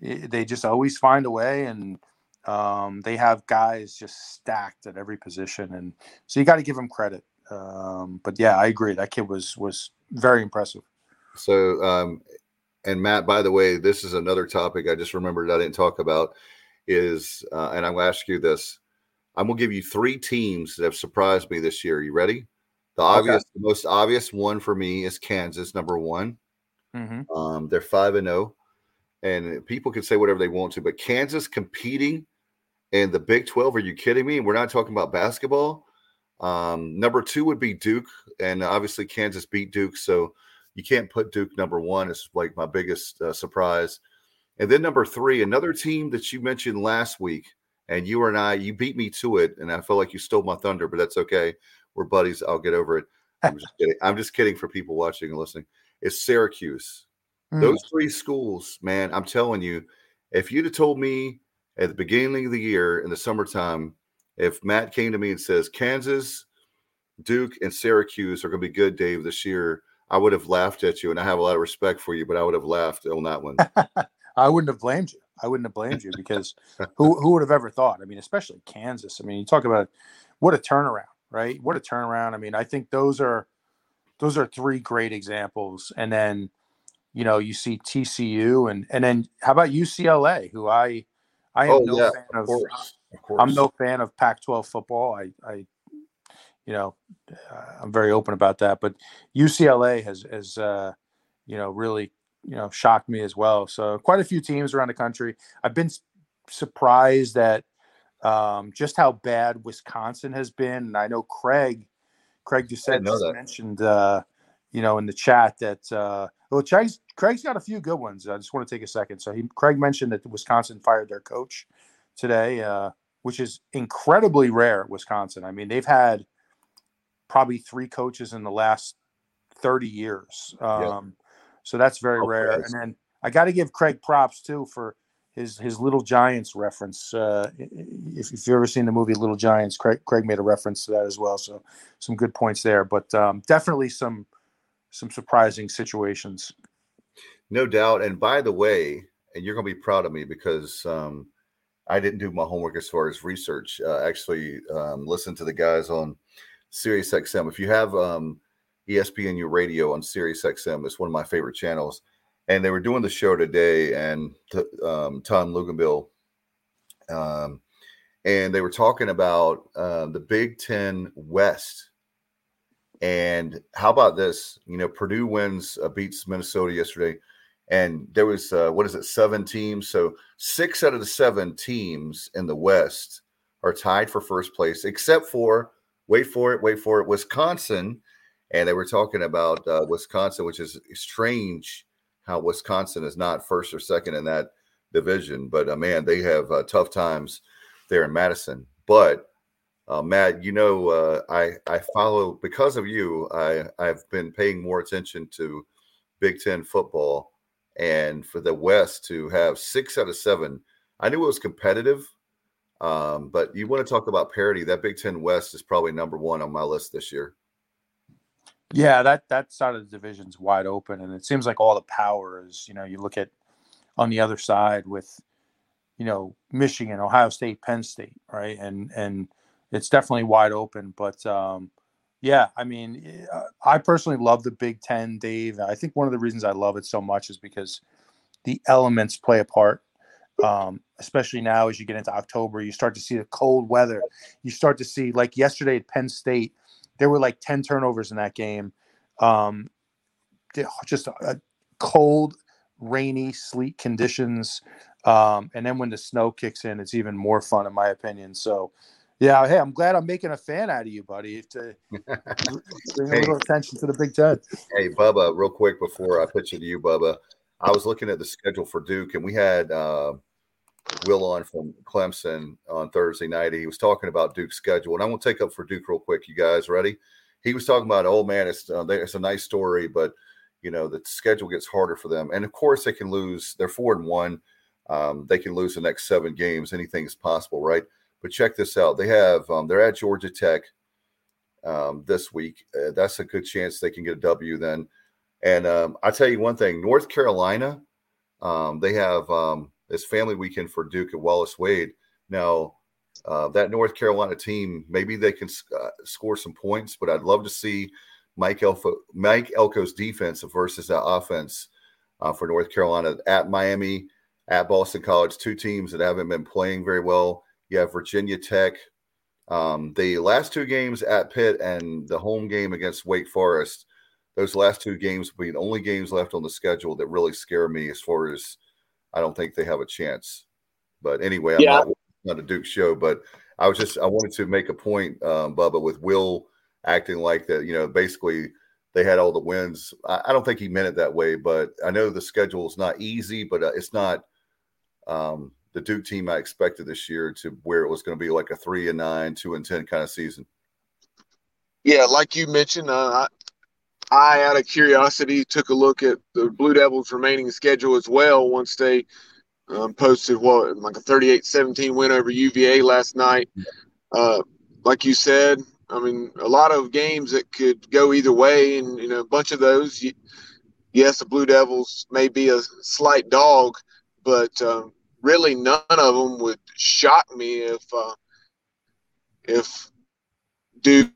they just always find a way, and um, they have guys just stacked at every position, and so you got to give them credit. Um, but yeah, I agree. That kid was was very impressive. So, um, and Matt, by the way, this is another topic I just remembered I didn't talk about. Is uh, and I'm going to ask you this: I'm going to give you three teams that have surprised me this year. You ready? The obvious, okay. the most obvious one for me is Kansas, number one. Mm-hmm. Um, they're five and zero, oh, and people can say whatever they want to, but Kansas competing in the Big Twelve. Are you kidding me? We're not talking about basketball. Um, number two would be Duke, and obviously Kansas beat Duke, so you can't put Duke number one. It's like my biggest uh, surprise. And then number three, another team that you mentioned last week and you and I, you beat me to it, and I feel like you stole my thunder, but that's okay. We're buddies. I'll get over it. I'm just kidding. I'm just kidding for people watching and listening. It's Syracuse. Mm. Those three schools, man, I'm telling you, if you'd have told me at the beginning of the year in the summertime, if Matt came to me and says Kansas, Duke, and Syracuse are going to be good, Dave, this year, I would have laughed at you. And I have a lot of respect for you, but I would have laughed on that one. I wouldn't have blamed you. I wouldn't have blamed you because who who would have ever thought? I mean, especially Kansas. I mean, you talk about what a turnaround, right? What a turnaround. I mean, I think those are those are three great examples. And then, you know, you see TCU and and then how about UCLA, who I I am oh, no yeah, fan of, of, course, of course. I'm no fan of Pac-12 football. I I you know, I'm very open about that, but UCLA has has uh, you know really you know shocked me as well. So quite a few teams around the country. I've been surprised at um, just how bad Wisconsin has been, and I know Craig, Craig just said mentioned uh, you know in the chat that uh, well Craig's, Craig's got a few good ones. I just want to take a second. So he Craig mentioned that Wisconsin fired their coach today, uh, which is incredibly rare at Wisconsin. I mean they've had probably three coaches in the last 30 years. Um, so that's very oh, rare. And then I got to give Craig props too for his his Little Giants reference. Uh, if, if you've ever seen the movie Little Giants, Craig, Craig made a reference to that as well. So some good points there, but um, definitely some some surprising situations. No doubt. And by the way, and you're going to be proud of me because um, I didn't do my homework as far as research. Uh, actually, um, listen to the guys on Sirius XM. If you have um, ESPNU radio on Sirius XM. It's one of my favorite channels. And they were doing the show today, and um, Tom Luginbill, um, and they were talking about uh, the Big Ten West. And how about this? You know, Purdue wins, uh, beats Minnesota yesterday, and there was uh, what is it, seven teams? So six out of the seven teams in the West are tied for first place, except for wait for it, wait for it, Wisconsin and they were talking about uh, Wisconsin, which is strange how Wisconsin is not first or second in that division. But uh, man, they have uh, tough times there in Madison. But uh, Matt, you know, uh, I I follow because of you. I I've been paying more attention to Big Ten football, and for the West to have six out of seven, I knew it was competitive. Um, but you want to talk about parity? That Big Ten West is probably number one on my list this year. Yeah, that that side of the division's wide open, and it seems like all the power is. You know, you look at on the other side with, you know, Michigan, Ohio State, Penn State, right, and and it's definitely wide open. But um, yeah, I mean, uh, I personally love the Big Ten, Dave. I think one of the reasons I love it so much is because the elements play a part. Um, especially now as you get into October, you start to see the cold weather. You start to see, like yesterday at Penn State, there were like 10 turnovers in that game. Um, just a cold, rainy, sleet conditions. Um, and then when the snow kicks in, it's even more fun, in my opinion. So, yeah, hey, I'm glad I'm making a fan out of you, buddy, to bring hey, a little attention to the Big Ten. Hey, Bubba, real quick before I pitch it to you, Bubba, I was looking at the schedule for Duke, and we had uh, Will on from Clemson on Thursday night. He was talking about Duke's schedule, and I'm going to take up for Duke real quick. You guys ready? He was talking about, oh man, it's uh, it's a nice story, but you know the schedule gets harder for them, and of course they can lose. They're four and one. Um, they can lose the next seven games. Anything is possible, right? But check this out. They have um, they're at Georgia Tech um, this week. Uh, that's a good chance they can get a W then. And um, I tell you one thing, North Carolina, um, they have this family weekend for Duke at Wallace Wade. Now, uh, that North Carolina team, maybe they can uh, score some points, but I'd love to see Mike Elko, Mike Elko's defense versus that offense uh, for North Carolina at Miami, at Boston College, two teams that haven't been playing very well. You have Virginia Tech. Um, the last two games at Pitt and the home game against Wake Forest, those last two games will be the only games left on the schedule that really scare me as far as I don't think they have a chance. But anyway, I'm yeah. not, not a Duke show, but I was just I wanted to make a point, um, Bubba, with Will acting like that. You know, basically they had all the wins. I, I, don't think he meant it that way, but I know the schedule is not easy, but uh, it's not um, the Duke team I expected this year to where it was going to be like a three and nine, two and ten kind of season. Yeah, like you mentioned, uh, I, out of curiosity, took a look at the Blue Devils' remaining schedule as well once they um, posted what like a 38-17 win over UVA last night. Uh, like you said, I mean, a lot of games that could go either way, and you know, a bunch of those. Yes, the Blue Devils may be a slight dog, but um, really none of them would shock me if uh, if Duke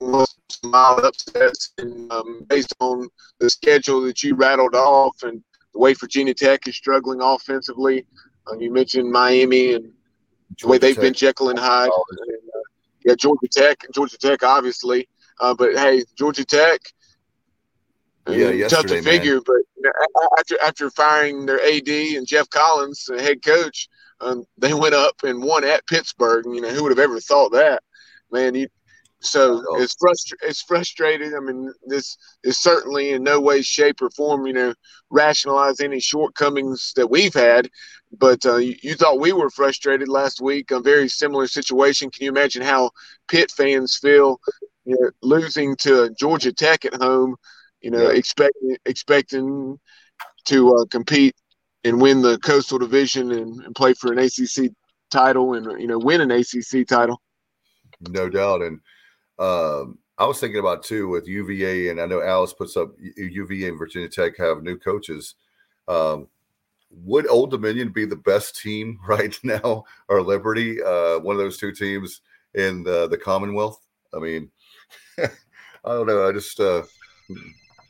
mild upsets and um, based on the schedule that you rattled off and the way Virginia Tech is struggling offensively. Um, you mentioned Miami and Georgia the way they've Tech. been Jekyll and Hyde. And, uh, yeah, Georgia Tech, Georgia Tech, obviously. Uh, but hey, Georgia Tech. Yeah, tough to figure, man. but after after firing their AD and Geoff Collins, the head coach, um, they went up and won at Pittsburgh. And, you know, who would have ever thought that? Man, you, so it's frustra- it's frustrating. I mean, this is certainly in no way, shape, or form, you know, rationalize any shortcomings that we've had. But uh, you, you, thought we were frustrated last week. A very similar situation. Can you imagine how Pitt fans feel, you know, losing to Georgia Tech at home? You know, yeah. expecting expecting to uh, compete and win the Coastal Division and, and play for an ACC title and you know win an ACC title. No doubt, and um, I was thinking about too with UVA, and I know Alice puts up UVA and Virginia Tech have new coaches. Um, would Old Dominion be the best team right now, or Liberty, uh, one of those two teams in the, the Commonwealth? I mean, I don't know. I just uh,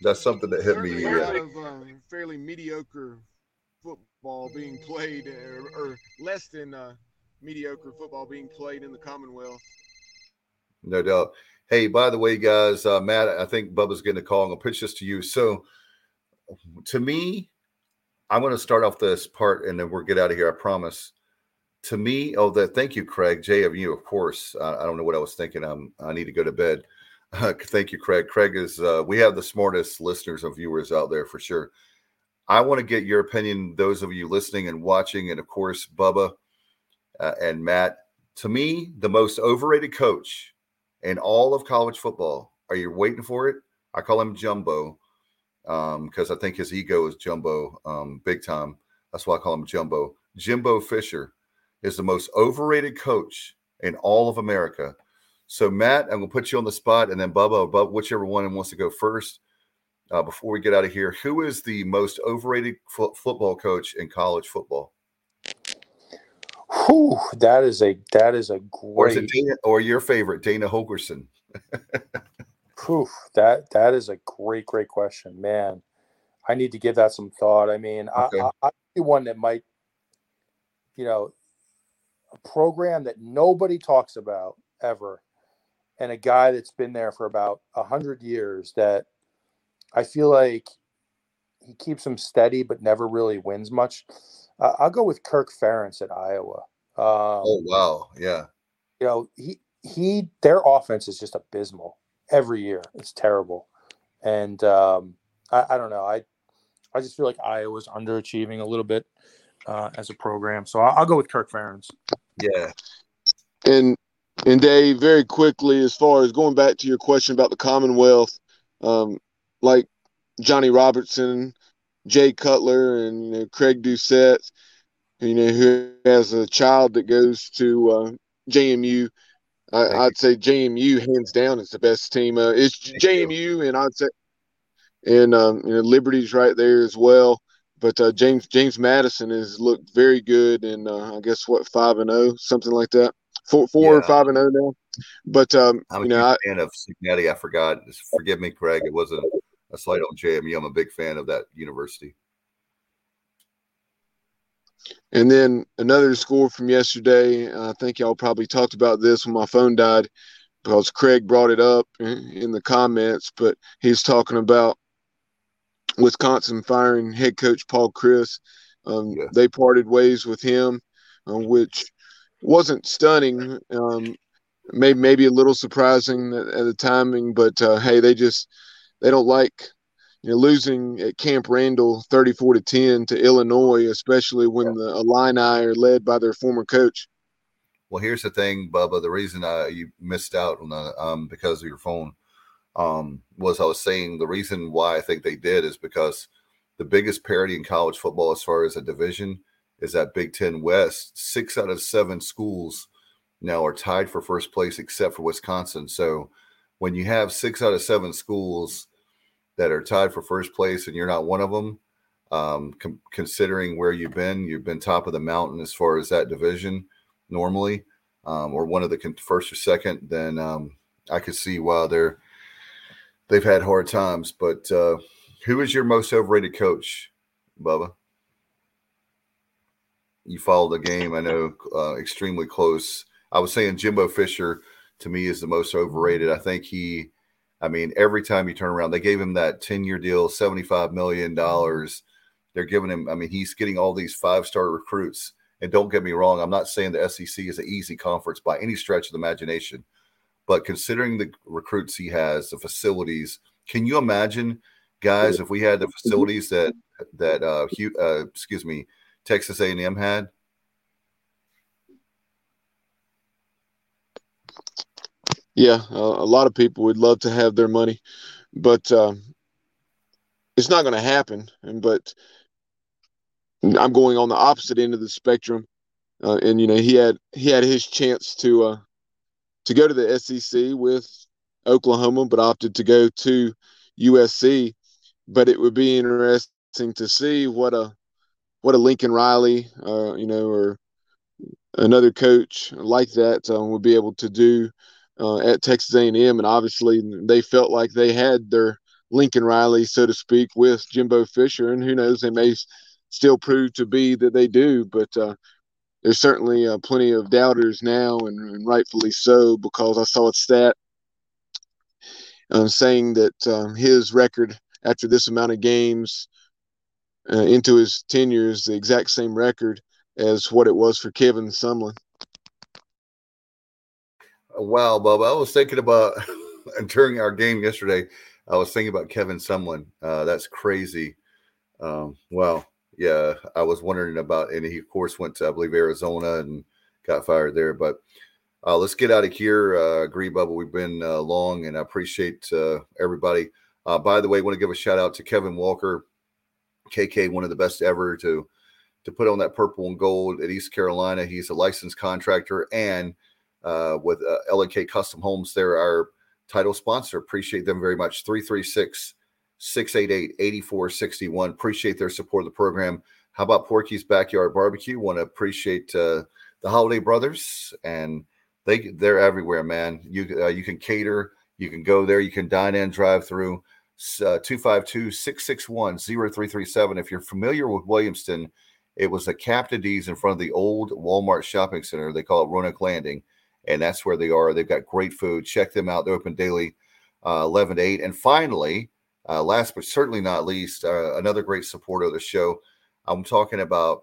that's something that hit me. A lot of uh, fairly mediocre football being played, or, or less than uh, mediocre football being played in the Commonwealth. No doubt. Hey, by the way, guys, uh, Matt, I think Bubba's getting a call. I'm gonna pitch this to you. So, to me, I'm gonna start off this part, and then we'll get out of here. I promise. To me, oh, that. Thank you, Craig. Jay, of you, of course. I don't know what I was thinking. I'm. I need to go to bed. Thank you, Craig. Craig is. Uh, we have the smartest listeners and viewers out there for sure. I want to get your opinion. Those of you listening and watching, and of course, Bubba uh, and Matt. To me, the most overrated coach in all of college football. Are you waiting for it? I call him Jumbo because um, I think his ego is Jumbo um, big time. That's why I call him Jumbo. Jimbo Fisher is the most overrated coach in all of America. So, Matt, I'm going to put you on the spot, and then Bubba, Bubba whichever one wants to go first. Uh, before we get out of here, who is the most overrated fo- football coach in college football? Whew, that is a that is a great or, is Dana, or your favorite Dana. Whew, that that is a great great question, man. I need to give that some thought. I mean, okay. I, I, I one that might, you know, a program that nobody talks about ever, and a guy that's been there for about a hundred years. That I feel like he keeps them steady, but never really wins much. Uh, I'll go with Kirk Ferentz at Iowa. Um, oh wow, yeah. You know he he their offense is just abysmal every year. It's terrible, and um, I, I don't know. I I just feel like Iowa's underachieving a little bit. uh, as a program. So I'll, I'll go with Kirk Ferentz. Yeah. And and Dave, very quickly, as far as going back to your question about the Commonwealth, um, like Johnny Robertson, Jay Cutler, and you know, Craig Doucette, you know, who has a child that goes to uh, JMU. I, would say JMU hands down is the best team. Uh, it's JMU, and I'd say, and um, you know, Liberty's right there as well. But uh, James James Madison has looked very good, and uh, I guess what five and zero, oh, something like that, four four yeah. or five and zero oh now. But um, I'm you know, a fan of Cignetti. I forgot. Forgive me, Craig. It wasn't a slight on JMU. I'm a big fan of that university. And then another score from yesterday. I think y'all probably talked about this when my phone died because Craig brought it up in the comments, but he's talking about Wisconsin firing head coach Paul Chryst. Um, yeah. They parted ways with him, uh, which wasn't stunning. Um, maybe maybe a little surprising at, at the timing, but uh, hey, they just they don't like you know, losing at Camp Randall 34 to 10 to Illinois, especially when the Illini are led by their former coach. Well, here's the thing, Bubba. The reason I, you missed out on the, um, because of your phone um, was I was saying the reason why I think they did is because the biggest parity in college football, as far as a division, is that Big Ten West. Six out of seven schools now are tied for first place, except for Wisconsin. So when you have six out of seven schools that are tied for first place and you're not one of them, um, com- considering where you've been, you've been top of the mountain as far as that division normally, um, or one of the con- first or second, then um, I could see why they're they've had hard times. But uh, who is your most overrated coach, Bubba? You follow the game, I know, uh, extremely close. I was saying Jimbo Fisher to me is the most overrated. I think he I mean, every time you turn around, they gave him that 10 year deal, $75 million. They're giving him, I mean, he's getting all these five star recruits. And don't get me wrong, I'm not saying the SEC is an easy conference by any stretch of the imagination. But considering the recruits he has, the facilities, can you imagine, guys, if we had the facilities that that uh, uh excuse me, Texas A&M had? Yeah, uh, a lot of people would love to have their money, but uh, it's not going to happen. And but I'm going on the opposite end of the spectrum, uh, and you know he had he had his chance to uh, to go to the SEC with Oklahoma, but opted to go to USC. But it would be interesting to see what a what a Lincoln Riley, uh, you know, or another coach like that um, would be able to do uh, at Texas A&M, and obviously they felt like they had their Lincoln Riley, so to speak, with Jimbo Fisher, and who knows, they may still prove to be that they do, but uh, there's certainly uh, plenty of doubters now, and, and, rightfully so, because I saw a stat uh, saying that um, his record after this amount of games uh, into his tenure is the exact same record as what it was for Kevin Sumlin. Wow, Bob. I was thinking about during our game yesterday. I was thinking about Kevin Sumlin. Uh, that's crazy. Um, well, yeah, I was wondering about, and he of course went to I believe Arizona and got fired there. But uh, let's get out of here. Uh, agree, Bubba. We've been uh, long, and I appreciate uh, everybody. Uh, by the way, I want to give a shout out to Kevin Walker, KK, one of the best ever to to put on that purple and gold at East Carolina. He's a licensed contractor and uh, with uh, L&K Custom Homes. They're our title sponsor. Appreciate them very much. 336 688 8461. Appreciate their support of the program. How about Porky's Backyard Barbecue? Want to appreciate uh, the Holiday Brothers, and they they're everywhere, man. You uh, you can cater, you can go there, you can dine in, drive through. Uh, 252 661 0337. If you're familiar with Williamston, it was the Captain D's in front of the old Walmart shopping center. They call it Roanoke Landing and that's where they are. They've got great food. Check them out. They're open daily, uh, 11 to 8. And finally, uh, last but certainly not least, uh, another great supporter of the show. I'm talking about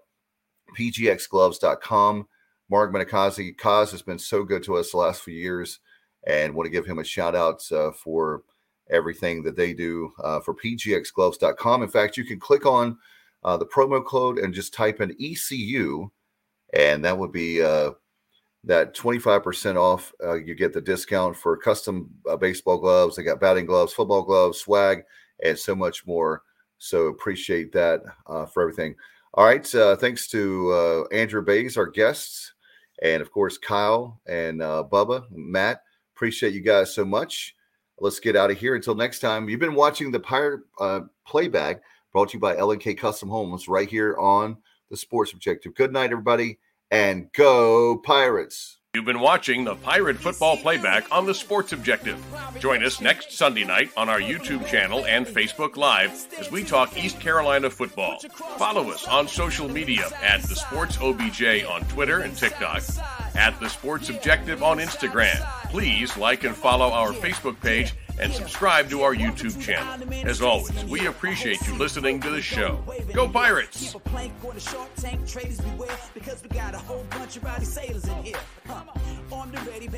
pgxgloves.com. Mark Menakazi, Kaz has been so good to us the last few years, and want to give him a shout out uh, for everything that they do uh, for pgxgloves.com. In fact, you can click on uh, the promo code and just type in ECU, and that would be that 25% off. Uh, you get the discount for custom uh, baseball gloves. They got batting gloves, football gloves, swag, and so much more. So appreciate that uh, for everything. All right. Uh, thanks to uh, Andrew Bayes, our guests, and of course, Kyle and uh, Bubba, Matt. Appreciate you guys so much. Let's get out of here. Until next time, you've been watching the Pirate Playback brought to you by L&K Custom Homes right here on the Sports Objective. Good night, everybody and go Pirates. You've been watching the Pirate Football Playback on the Sports Objective. Join us next Sunday night on our YouTube channel and Facebook Live as we talk East Carolina football. Follow us on social media at the Sports OBJ on Twitter and TikTok, at the Sports Objective on Instagram. Please like and follow our Facebook page and subscribe to our YouTube channel. As always, we appreciate you listening to the show. Go Pirates!